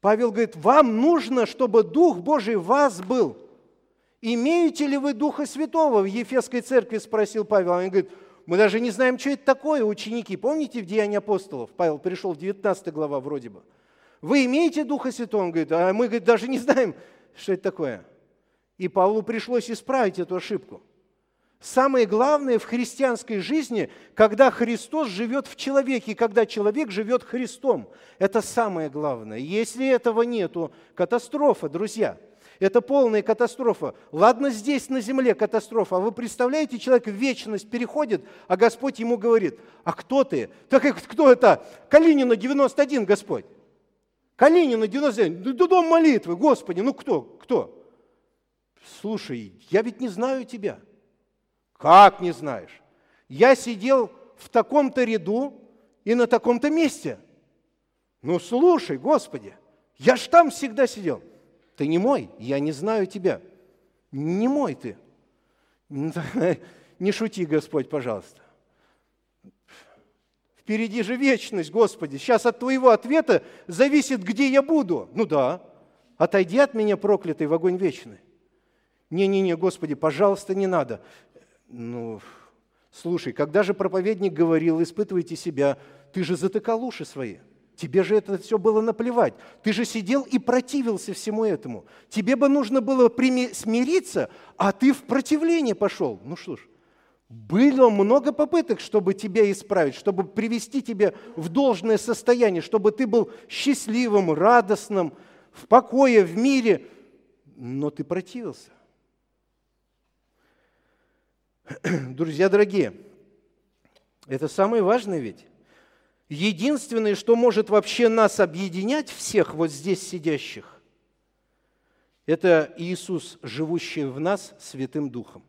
Павел говорит, вам нужно, чтобы Дух Божий в вас был. Имеете ли вы Духа Святого? В Ефесской церкви спросил Павел. Он говорит, мы даже не знаем, что это такое, ученики. Помните в Деянии апостолов? Павел пришел, 19 глава вроде бы. Вы имеете Духа Святого? Он говорит, а мы говорит, даже не знаем, что это такое. И Павлу пришлось исправить эту ошибку. Самое главное в христианской жизни, когда Христос живет в человеке, когда человек живет Христом. Это самое главное. Если этого нету, катастрофа, друзья. Это полная катастрофа. Ладно, здесь на земле катастрофа. А вы представляете, человек в вечность переходит, а Господь ему говорит, а кто ты? Так как кто это? Калинина 91, Господь. Калинина 99, да дом молитвы, Господи, ну кто, кто? Слушай, я ведь не знаю тебя. Как не знаешь? Я сидел в таком-то ряду и на таком-то месте. Ну слушай, Господи, я ж там всегда сидел. Ты не мой, я не знаю тебя. Не мой ты. Не шути, Господь, пожалуйста. Впереди же вечность, Господи. Сейчас от Твоего ответа зависит, где я буду. Ну да. Отойди от меня, проклятый, в огонь вечный. Не-не-не, Господи, пожалуйста, не надо. Ну, слушай, когда же проповедник говорил, испытывайте себя, ты же затыкал уши свои. Тебе же это все было наплевать. Ты же сидел и противился всему этому. Тебе бы нужно было смириться, а ты в противление пошел. Ну что ж, было много попыток, чтобы тебя исправить, чтобы привести тебя в должное состояние, чтобы ты был счастливым, радостным, в покое, в мире, но ты противился. Друзья дорогие, это самое важное ведь. Единственное, что может вообще нас объединять, всех вот здесь сидящих, это Иисус, живущий в нас Святым Духом.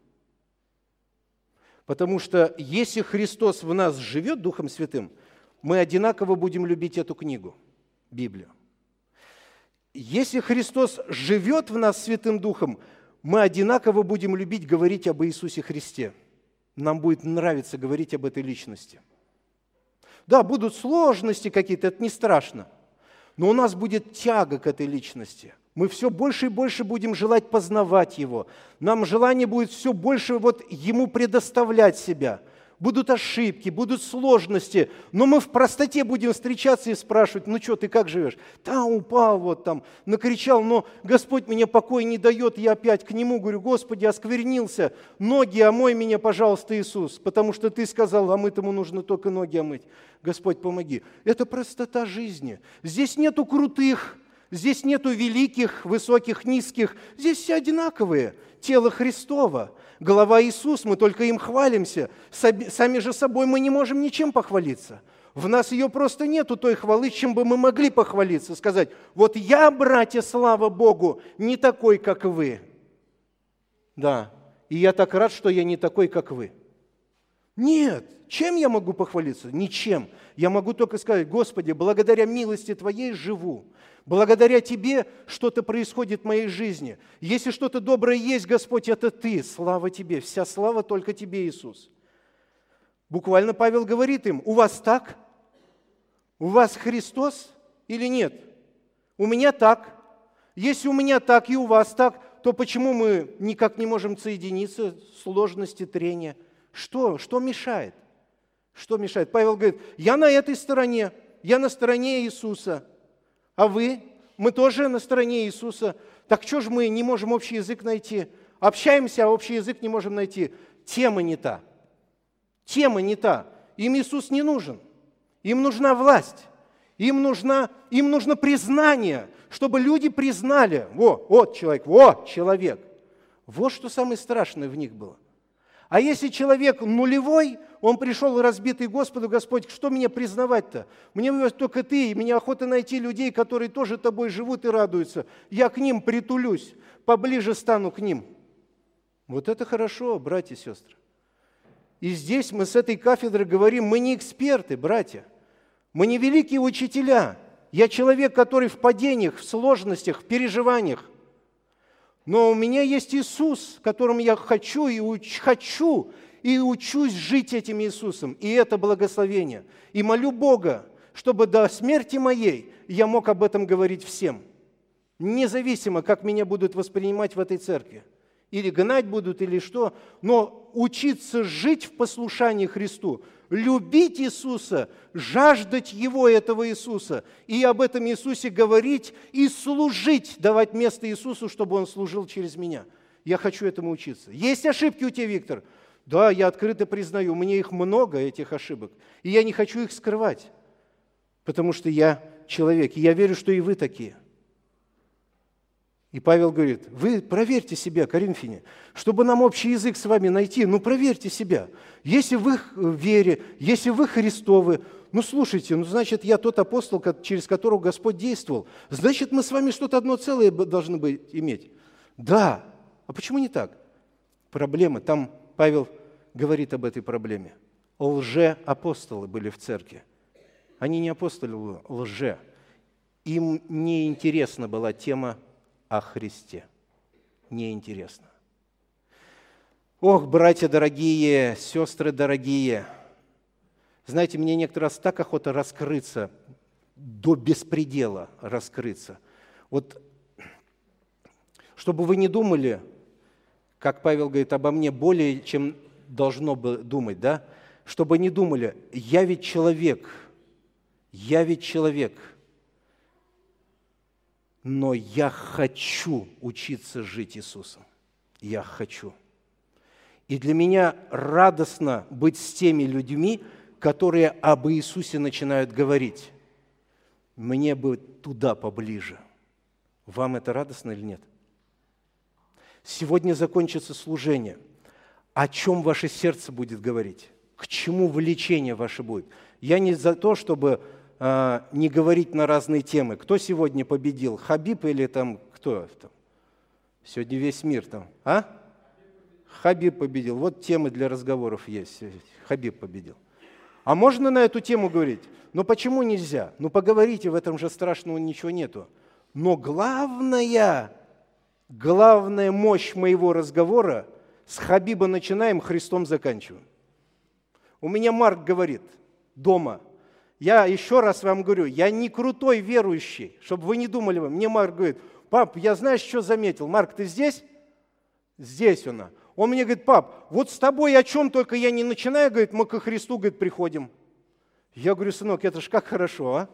Потому что если Христос в нас живет Духом Святым, мы одинаково будем любить эту книгу, Библию. Если Христос живет в нас Святым Духом, мы одинаково будем любить говорить об Иисусе Христе. нам будет нравиться говорить об этой личности. Да, будут сложности какие-то, это не страшно. Но у нас будет тяга к этой личности. Мы все больше и больше будем желать познавать Его. Нам желание будет все больше вот Ему предоставлять себя – будут ошибки, будут сложности, но мы в простоте будем встречаться и спрашивать, ну что, ты как живешь? Да, упал вот там, накричал, но Господь мне покой не дает, я опять к Нему говорю, Господи, осквернился, ноги омой меня, пожалуйста, Иисус, потому что Ты сказал, а мы тому нужно только ноги омыть. Господь, помоги. Это простота жизни. Здесь нету крутых, здесь нету великих, высоких, низких, здесь все одинаковые. Тело Христова – голова Иисус, мы только им хвалимся. Сами же собой мы не можем ничем похвалиться. В нас ее просто нету, той хвалы, чем бы мы могли похвалиться, сказать, вот я, братья, слава Богу, не такой, как вы. Да, и я так рад, что я не такой, как вы. Нет, чем я могу похвалиться? Ничем. Я могу только сказать, Господи, благодаря милости Твоей живу. Благодаря Тебе что-то происходит в моей жизни. Если что-то доброе есть, Господь, это Ты. Слава Тебе. Вся слава только Тебе, Иисус. Буквально Павел говорит им, у вас так? У вас Христос или нет? У меня так. Если у меня так и у вас так, то почему мы никак не можем соединиться? Сложности, трения. Что? Что мешает? Что мешает? Павел говорит, я на этой стороне, я на стороне Иисуса – а вы? Мы тоже на стороне Иисуса. Так что же мы не можем общий язык найти? Общаемся, а общий язык не можем найти. Тема не та. Тема не та. Им Иисус не нужен. Им нужна власть. Им, нужна, им нужно признание, чтобы люди признали, во, вот человек, во, человек. Вот что самое страшное в них было – а если человек нулевой, он пришел разбитый Господу, Господь, что мне признавать-то? Мне только ты, и мне охота найти людей, которые тоже тобой живут и радуются. Я к ним притулюсь, поближе стану к ним. Вот это хорошо, братья и сестры. И здесь мы с этой кафедры говорим, мы не эксперты, братья. Мы не великие учителя. Я человек, который в падениях, в сложностях, в переживаниях – но у меня есть Иисус, которым я хочу и уч, хочу и учусь жить этим Иисусом. И это благословение. И молю Бога, чтобы до смерти моей я мог об этом говорить всем. Независимо, как меня будут воспринимать в этой церкви. Или гнать будут, или что. Но учиться жить в послушании Христу – любить Иисуса, жаждать Его, этого Иисуса, и об этом Иисусе говорить и служить, давать место Иисусу, чтобы Он служил через меня. Я хочу этому учиться. Есть ошибки у тебя, Виктор? Да, я открыто признаю, мне их много, этих ошибок, и я не хочу их скрывать, потому что я человек, и я верю, что и вы такие – и Павел говорит, вы проверьте себя, коринфяне, чтобы нам общий язык с вами найти, ну проверьте себя. Если вы в вере, если вы Христовы, ну слушайте, ну значит я тот апостол, через которого Господь действовал, значит мы с вами что-то одно целое должны быть иметь. Да, а почему не так? Проблемы, там Павел говорит об этой проблеме. Лже-апостолы были в церкви. Они не апостолы, лже. Им неинтересна была тема о Христе. Неинтересно. Ох, братья дорогие, сестры дорогие, знаете, мне некоторый раз так охота раскрыться, до беспредела раскрыться. Вот, чтобы вы не думали, как Павел говорит обо мне, более, чем должно бы думать, да? Чтобы не думали, я ведь человек, я ведь человек – но я хочу учиться жить Иисусом. Я хочу. И для меня радостно быть с теми людьми, которые об Иисусе начинают говорить. Мне бы туда поближе. Вам это радостно или нет? Сегодня закончится служение. О чем ваше сердце будет говорить? К чему влечение ваше будет? Я не за то, чтобы а, не говорить на разные темы. Кто сегодня победил? Хабиб или там кто? Там? Сегодня весь мир там. А? Хабиб победил. Вот темы для разговоров есть. Хабиб победил. А можно на эту тему говорить? Но почему нельзя? Ну поговорите, в этом же страшного ничего нету. Но главная, главная мощь моего разговора С Хабиба начинаем, Христом заканчиваем. У меня Марк говорит дома, я еще раз вам говорю, я не крутой верующий, чтобы вы не думали, мне Марк говорит, пап, я знаешь, что заметил? Марк, ты здесь? Здесь он. Он мне говорит, пап, вот с тобой о чем только я не начинаю, говорит, мы ко Христу, говорит, приходим. Я говорю, сынок, это же как хорошо, а?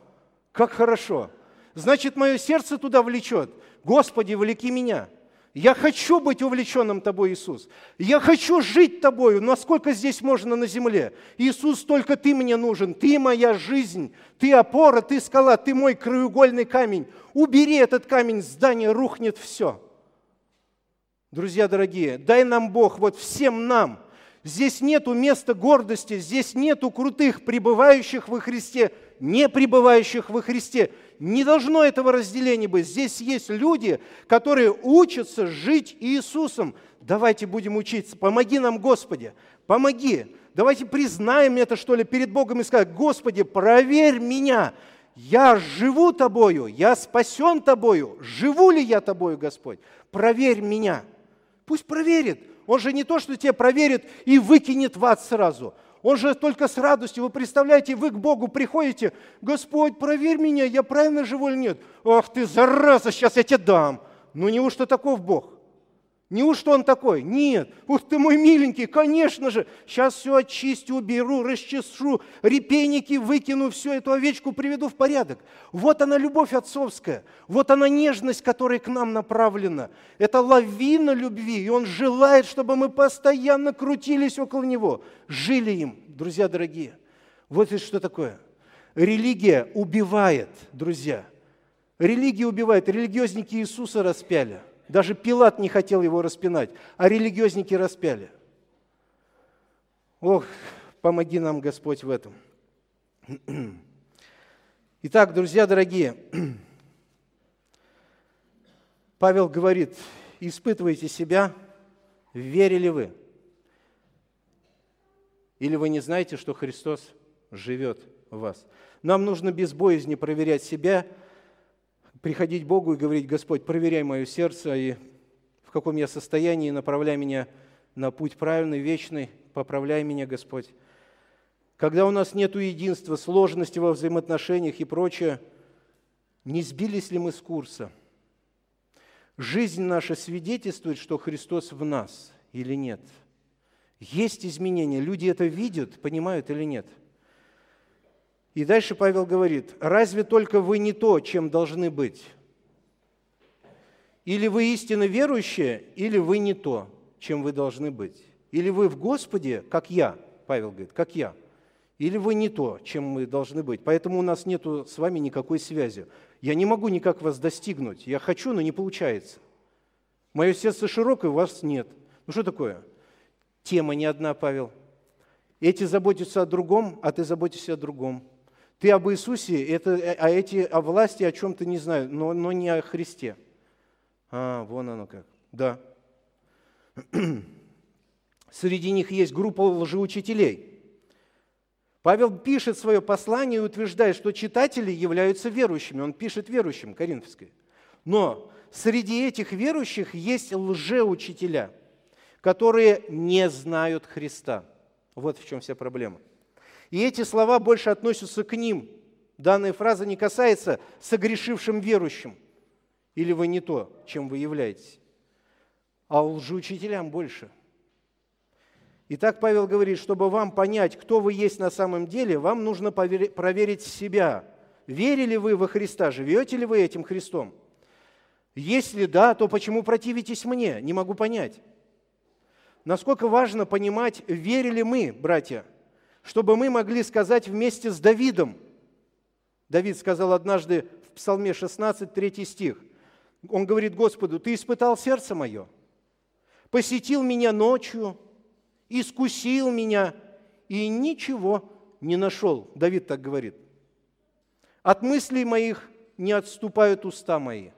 Как хорошо. Значит, мое сердце туда влечет. Господи, влеки меня. Я хочу быть увлеченным Тобой, Иисус. Я хочу жить Тобою, насколько здесь можно на земле. Иисус, только Ты мне нужен. Ты моя жизнь. Ты опора, Ты скала, Ты мой краеугольный камень. Убери этот камень, здание рухнет все. Друзья дорогие, дай нам Бог, вот всем нам. Здесь нету места гордости, здесь нету крутых, пребывающих во Христе, не пребывающих во Христе. Не должно этого разделения быть. Здесь есть люди, которые учатся жить Иисусом. Давайте будем учиться. Помоги нам, Господи, помоги. Давайте признаем это, что ли, перед Богом и сказать, Господи, проверь меня. Я живу Тобою, я спасен Тобою. Живу ли я Тобою, Господь? Проверь меня. Пусть проверит. Он же не то, что тебя проверит и выкинет в ад сразу. Он же только с радостью. Вы представляете, вы к Богу приходите, Господь, проверь меня, я правильно живу или нет? Ах ты, зараза, сейчас я тебе дам. Ну неужто таков Бог? Неужто он такой? Нет. Ух ты мой миленький, конечно же. Сейчас все очистю, уберу, расчешу, репейники выкину, всю эту овечку приведу в порядок. Вот она любовь отцовская. Вот она нежность, которая к нам направлена. Это лавина любви. И он желает, чтобы мы постоянно крутились около него. Жили им, друзья дорогие. Вот это что такое. Религия убивает, друзья. Религия убивает. Религиозники Иисуса распяли – даже Пилат не хотел его распинать, а религиозники распяли. Ох, помоги нам, Господь, в этом. Итак, друзья дорогие, Павел говорит, испытывайте себя, верили вы. Или вы не знаете, что Христос живет в вас. Нам нужно без боязни проверять себя – приходить к Богу и говорить, Господь, проверяй мое сердце и в каком я состоянии, направляй меня на путь правильный, вечный, поправляй меня, Господь. Когда у нас нет единства, сложности во взаимоотношениях и прочее, не сбились ли мы с курса? Жизнь наша свидетельствует, что Христос в нас или нет. Есть изменения, люди это видят, понимают или нет – и дальше Павел говорит, разве только вы не то, чем должны быть? Или вы истинно верующие, или вы не то, чем вы должны быть. Или вы в Господе, как я, Павел говорит, как я. Или вы не то, чем мы должны быть. Поэтому у нас нет с вами никакой связи. Я не могу никак вас достигнуть. Я хочу, но не получается. Мое сердце широкое, у вас нет. Ну что такое? Тема не одна, Павел. Эти заботятся о другом, а ты заботишься о другом. Ты об Иисусе, это, а эти о власти о чем-то не знаю, но, но не о Христе. А, вон оно как. Да. Среди них есть группа лжеучителей. Павел пишет свое послание и утверждает, что читатели являются верующими. Он пишет верующим, Коринфской. Но среди этих верующих есть лжеучителя, которые не знают Христа. Вот в чем вся проблема. И эти слова больше относятся к ним. Данная фраза не касается согрешившим верующим. Или вы не то, чем вы являетесь. А лжеучителям больше. Итак, Павел говорит, чтобы вам понять, кто вы есть на самом деле, вам нужно проверить себя. Верили вы во Христа? Живете ли вы этим Христом? Если да, то почему противитесь мне? Не могу понять. Насколько важно понимать, верили мы, братья – чтобы мы могли сказать вместе с Давидом. Давид сказал однажды в Псалме 16, 3 стих. Он говорит Господу, «Ты испытал сердце мое, посетил меня ночью, искусил меня и ничего не нашел». Давид так говорит. «От мыслей моих не отступают уста мои».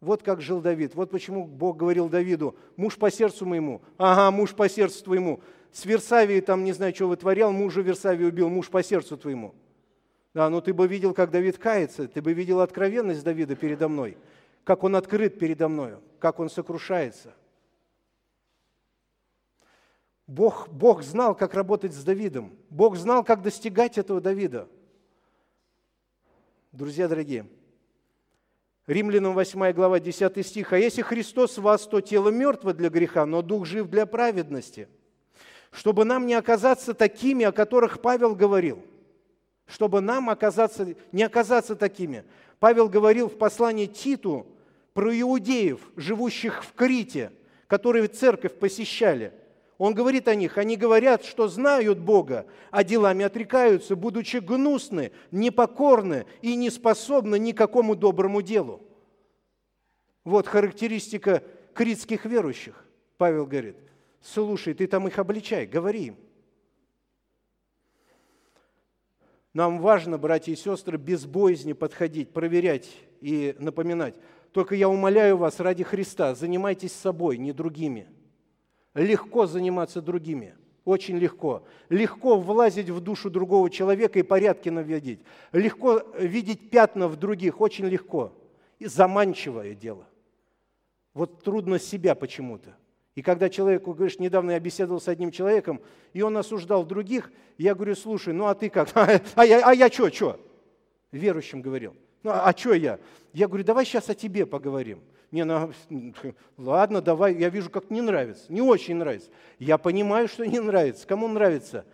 Вот как жил Давид. Вот почему Бог говорил Давиду, муж по сердцу моему. Ага, муж по сердцу твоему с Версавией там не знаю, что вытворял, мужа Версавии убил, муж по сердцу твоему. Да, но ты бы видел, как Давид кается, ты бы видел откровенность Давида передо мной, как он открыт передо мною, как он сокрушается. Бог, Бог знал, как работать с Давидом. Бог знал, как достигать этого Давида. Друзья дорогие, Римлянам 8 глава 10 стих. «А если Христос вас, то тело мертво для греха, но дух жив для праведности». Чтобы нам не оказаться такими, о которых Павел говорил. Чтобы нам оказаться, не оказаться такими. Павел говорил в послании Титу про иудеев, живущих в Крите, которые церковь посещали – он говорит о них, они говорят, что знают Бога, а делами отрекаются, будучи гнусны, непокорны и не способны ни к какому доброму делу. Вот характеристика критских верующих. Павел говорит, слушай, ты там их обличай, говори им. Нам важно, братья и сестры, без боязни подходить, проверять и напоминать. Только я умоляю вас ради Христа, занимайтесь собой, не другими – Легко заниматься другими. Очень легко. Легко влазить в душу другого человека и порядки наводить. Легко видеть пятна в других. Очень легко. И заманчивое дело. Вот трудно себя почему-то. И когда человеку говоришь, недавно я беседовал с одним человеком, и он осуждал других, я говорю, слушай, ну а ты как? А я, а я что, что? Верующим говорил. Ну а, а что я? Я говорю, давай сейчас о тебе поговорим. Не, ну, ладно, давай, я вижу, как не нравится. Не очень нравится. Я понимаю, что не нравится. Кому нравится?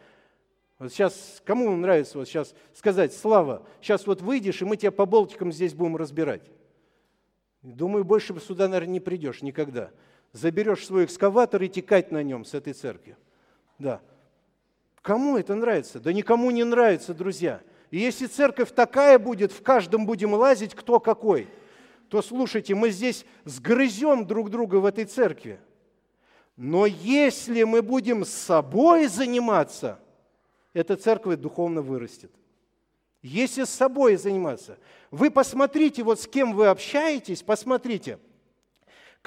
Вот сейчас, кому нравится вот сейчас сказать, Слава, сейчас вот выйдешь, и мы тебя по болтикам здесь будем разбирать. Думаю, больше сюда, наверное, не придешь никогда. Заберешь свой экскаватор и текать на нем с этой церкви. Да. Кому это нравится? Да никому не нравится, друзья. И если церковь такая будет, в каждом будем лазить, кто какой – то слушайте, мы здесь сгрызем друг друга в этой церкви. Но если мы будем с собой заниматься, эта церковь духовно вырастет. Если с собой заниматься. Вы посмотрите, вот с кем вы общаетесь, посмотрите,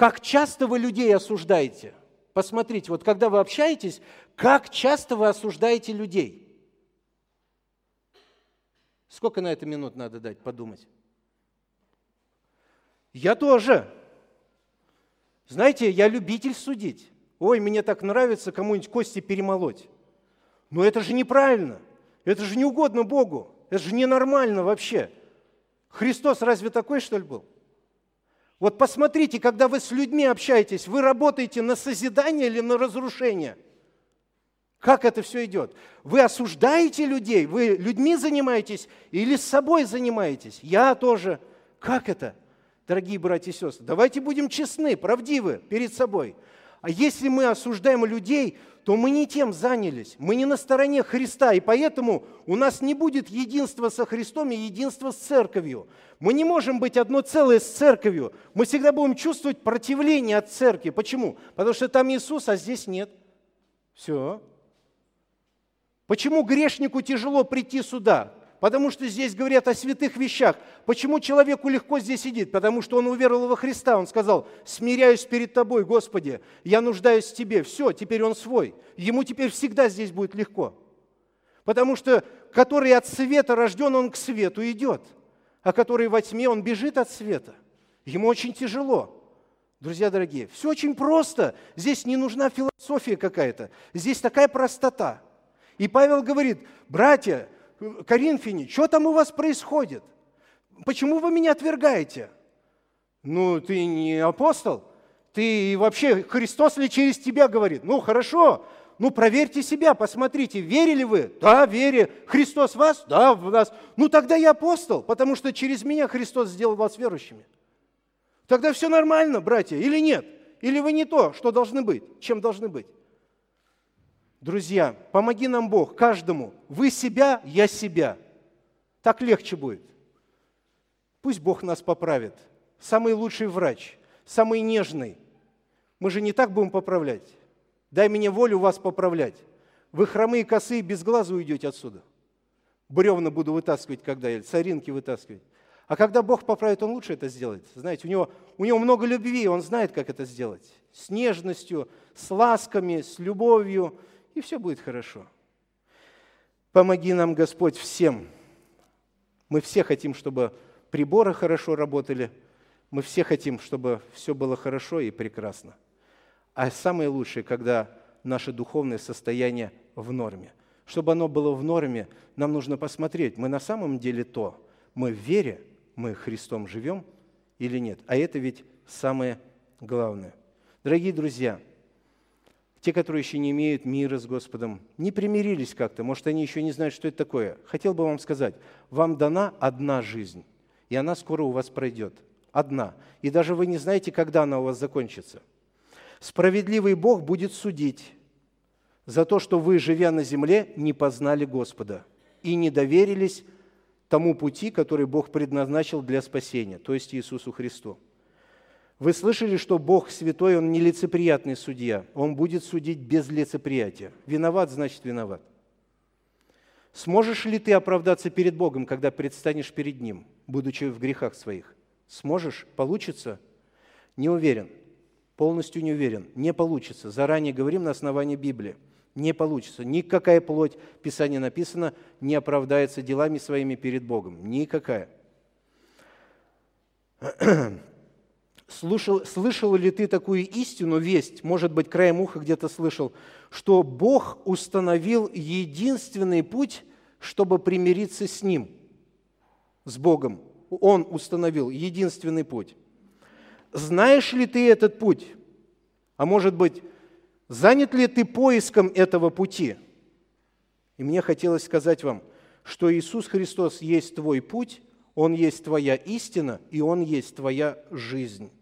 как часто вы людей осуждаете. Посмотрите, вот когда вы общаетесь, как часто вы осуждаете людей. Сколько на это минут надо дать, подумать? Я тоже. Знаете, я любитель судить. Ой, мне так нравится кому-нибудь кости перемолоть. Но это же неправильно. Это же не угодно Богу. Это же ненормально вообще. Христос разве такой, что ли, был? Вот посмотрите, когда вы с людьми общаетесь, вы работаете на созидание или на разрушение? Как это все идет? Вы осуждаете людей, вы людьми занимаетесь или с собой занимаетесь? Я тоже. Как это? дорогие братья и сестры. Давайте будем честны, правдивы перед собой. А если мы осуждаем людей, то мы не тем занялись. Мы не на стороне Христа, и поэтому у нас не будет единства со Христом и единства с церковью. Мы не можем быть одно целое с церковью. Мы всегда будем чувствовать противление от церкви. Почему? Потому что там Иисус, а здесь нет. Все. Почему грешнику тяжело прийти сюда? Потому что здесь говорят о святых вещах. Почему человеку легко здесь сидит? Потому что он уверовал во Христа. Он сказал, смиряюсь перед тобой, Господи, я нуждаюсь в тебе. Все, теперь он свой. Ему теперь всегда здесь будет легко. Потому что который от света рожден, он к свету идет. А который во тьме, он бежит от света. Ему очень тяжело. Друзья дорогие, все очень просто. Здесь не нужна философия какая-то. Здесь такая простота. И Павел говорит, братья, Коринфяне, что там у вас происходит? Почему вы меня отвергаете? Ну, ты не апостол, ты вообще, Христос ли через тебя говорит? Ну, хорошо, ну, проверьте себя, посмотрите, верили вы? Да, вере. Христос вас? Да, в нас. Ну, тогда я апостол, потому что через меня Христос сделал вас верующими. Тогда все нормально, братья, или нет? Или вы не то, что должны быть, чем должны быть? Друзья, помоги нам Бог, каждому. Вы себя, я себя. Так легче будет. Пусть Бог нас поправит. Самый лучший врач, самый нежный. Мы же не так будем поправлять. Дай мне волю вас поправлять. Вы хромые, косые, без глаза уйдете отсюда. Бревна буду вытаскивать, когда я, соринки вытаскивать. А когда Бог поправит, Он лучше это сделает. Знаете, у него, у него много любви, Он знает, как это сделать. С нежностью, с ласками, с любовью – и все будет хорошо. Помоги нам, Господь, всем. Мы все хотим, чтобы приборы хорошо работали, мы все хотим, чтобы все было хорошо и прекрасно. А самое лучшее, когда наше духовное состояние в норме. Чтобы оно было в норме, нам нужно посмотреть, мы на самом деле то, мы в вере, мы Христом живем или нет. А это ведь самое главное. Дорогие друзья, те, которые еще не имеют мира с Господом, не примирились как-то, может, они еще не знают, что это такое. Хотел бы вам сказать, вам дана одна жизнь, и она скоро у вас пройдет. Одна. И даже вы не знаете, когда она у вас закончится. Справедливый Бог будет судить за то, что вы, живя на земле, не познали Господа и не доверились тому пути, который Бог предназначил для спасения, то есть Иисусу Христу. Вы слышали, что Бог святой, Он нелицеприятный судья. Он будет судить без лицеприятия. Виноват, значит виноват. Сможешь ли ты оправдаться перед Богом, когда предстанешь перед Ним, будучи в грехах своих? Сможешь? Получится? Не уверен. Полностью не уверен. Не получится. Заранее говорим на основании Библии. Не получится. Никакая плоть, Писание написано, не оправдается делами своими перед Богом. Никакая. Слушал, слышал ли ты такую истину, весть, может быть, краем уха где-то слышал, что Бог установил единственный путь, чтобы примириться с Ним, с Богом. Он установил единственный путь. Знаешь ли ты этот путь? А может быть, занят ли ты поиском этого пути? И мне хотелось сказать вам, что Иисус Христос есть твой путь, Он есть твоя истина, и Он есть твоя жизнь.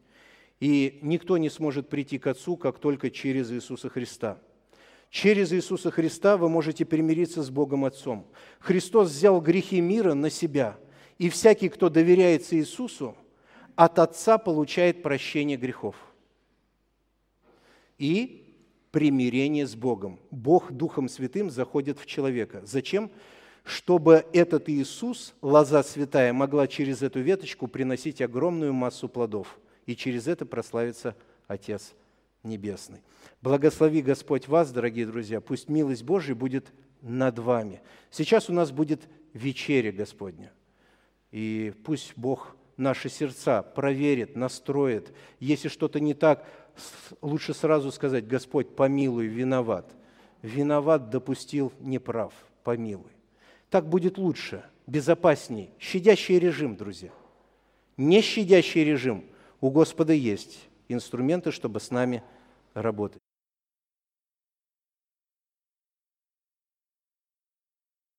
И никто не сможет прийти к Отцу, как только через Иисуса Христа. Через Иисуса Христа вы можете примириться с Богом Отцом. Христос взял грехи мира на себя, и всякий, кто доверяется Иисусу, от Отца получает прощение грехов и примирение с Богом. Бог Духом Святым заходит в человека. Зачем? Чтобы этот Иисус, лоза святая, могла через эту веточку приносить огромную массу плодов – и через это прославится Отец Небесный. Благослови Господь вас, дорогие друзья, пусть милость Божия будет над вами. Сейчас у нас будет вечеря Господня, и пусть Бог наши сердца проверит, настроит. Если что-то не так, лучше сразу сказать, Господь, помилуй, виноват. Виноват, допустил, неправ, помилуй. Так будет лучше, безопасней. Щадящий режим, друзья. Не щадящий режим – у Господа есть инструменты, чтобы с нами работать.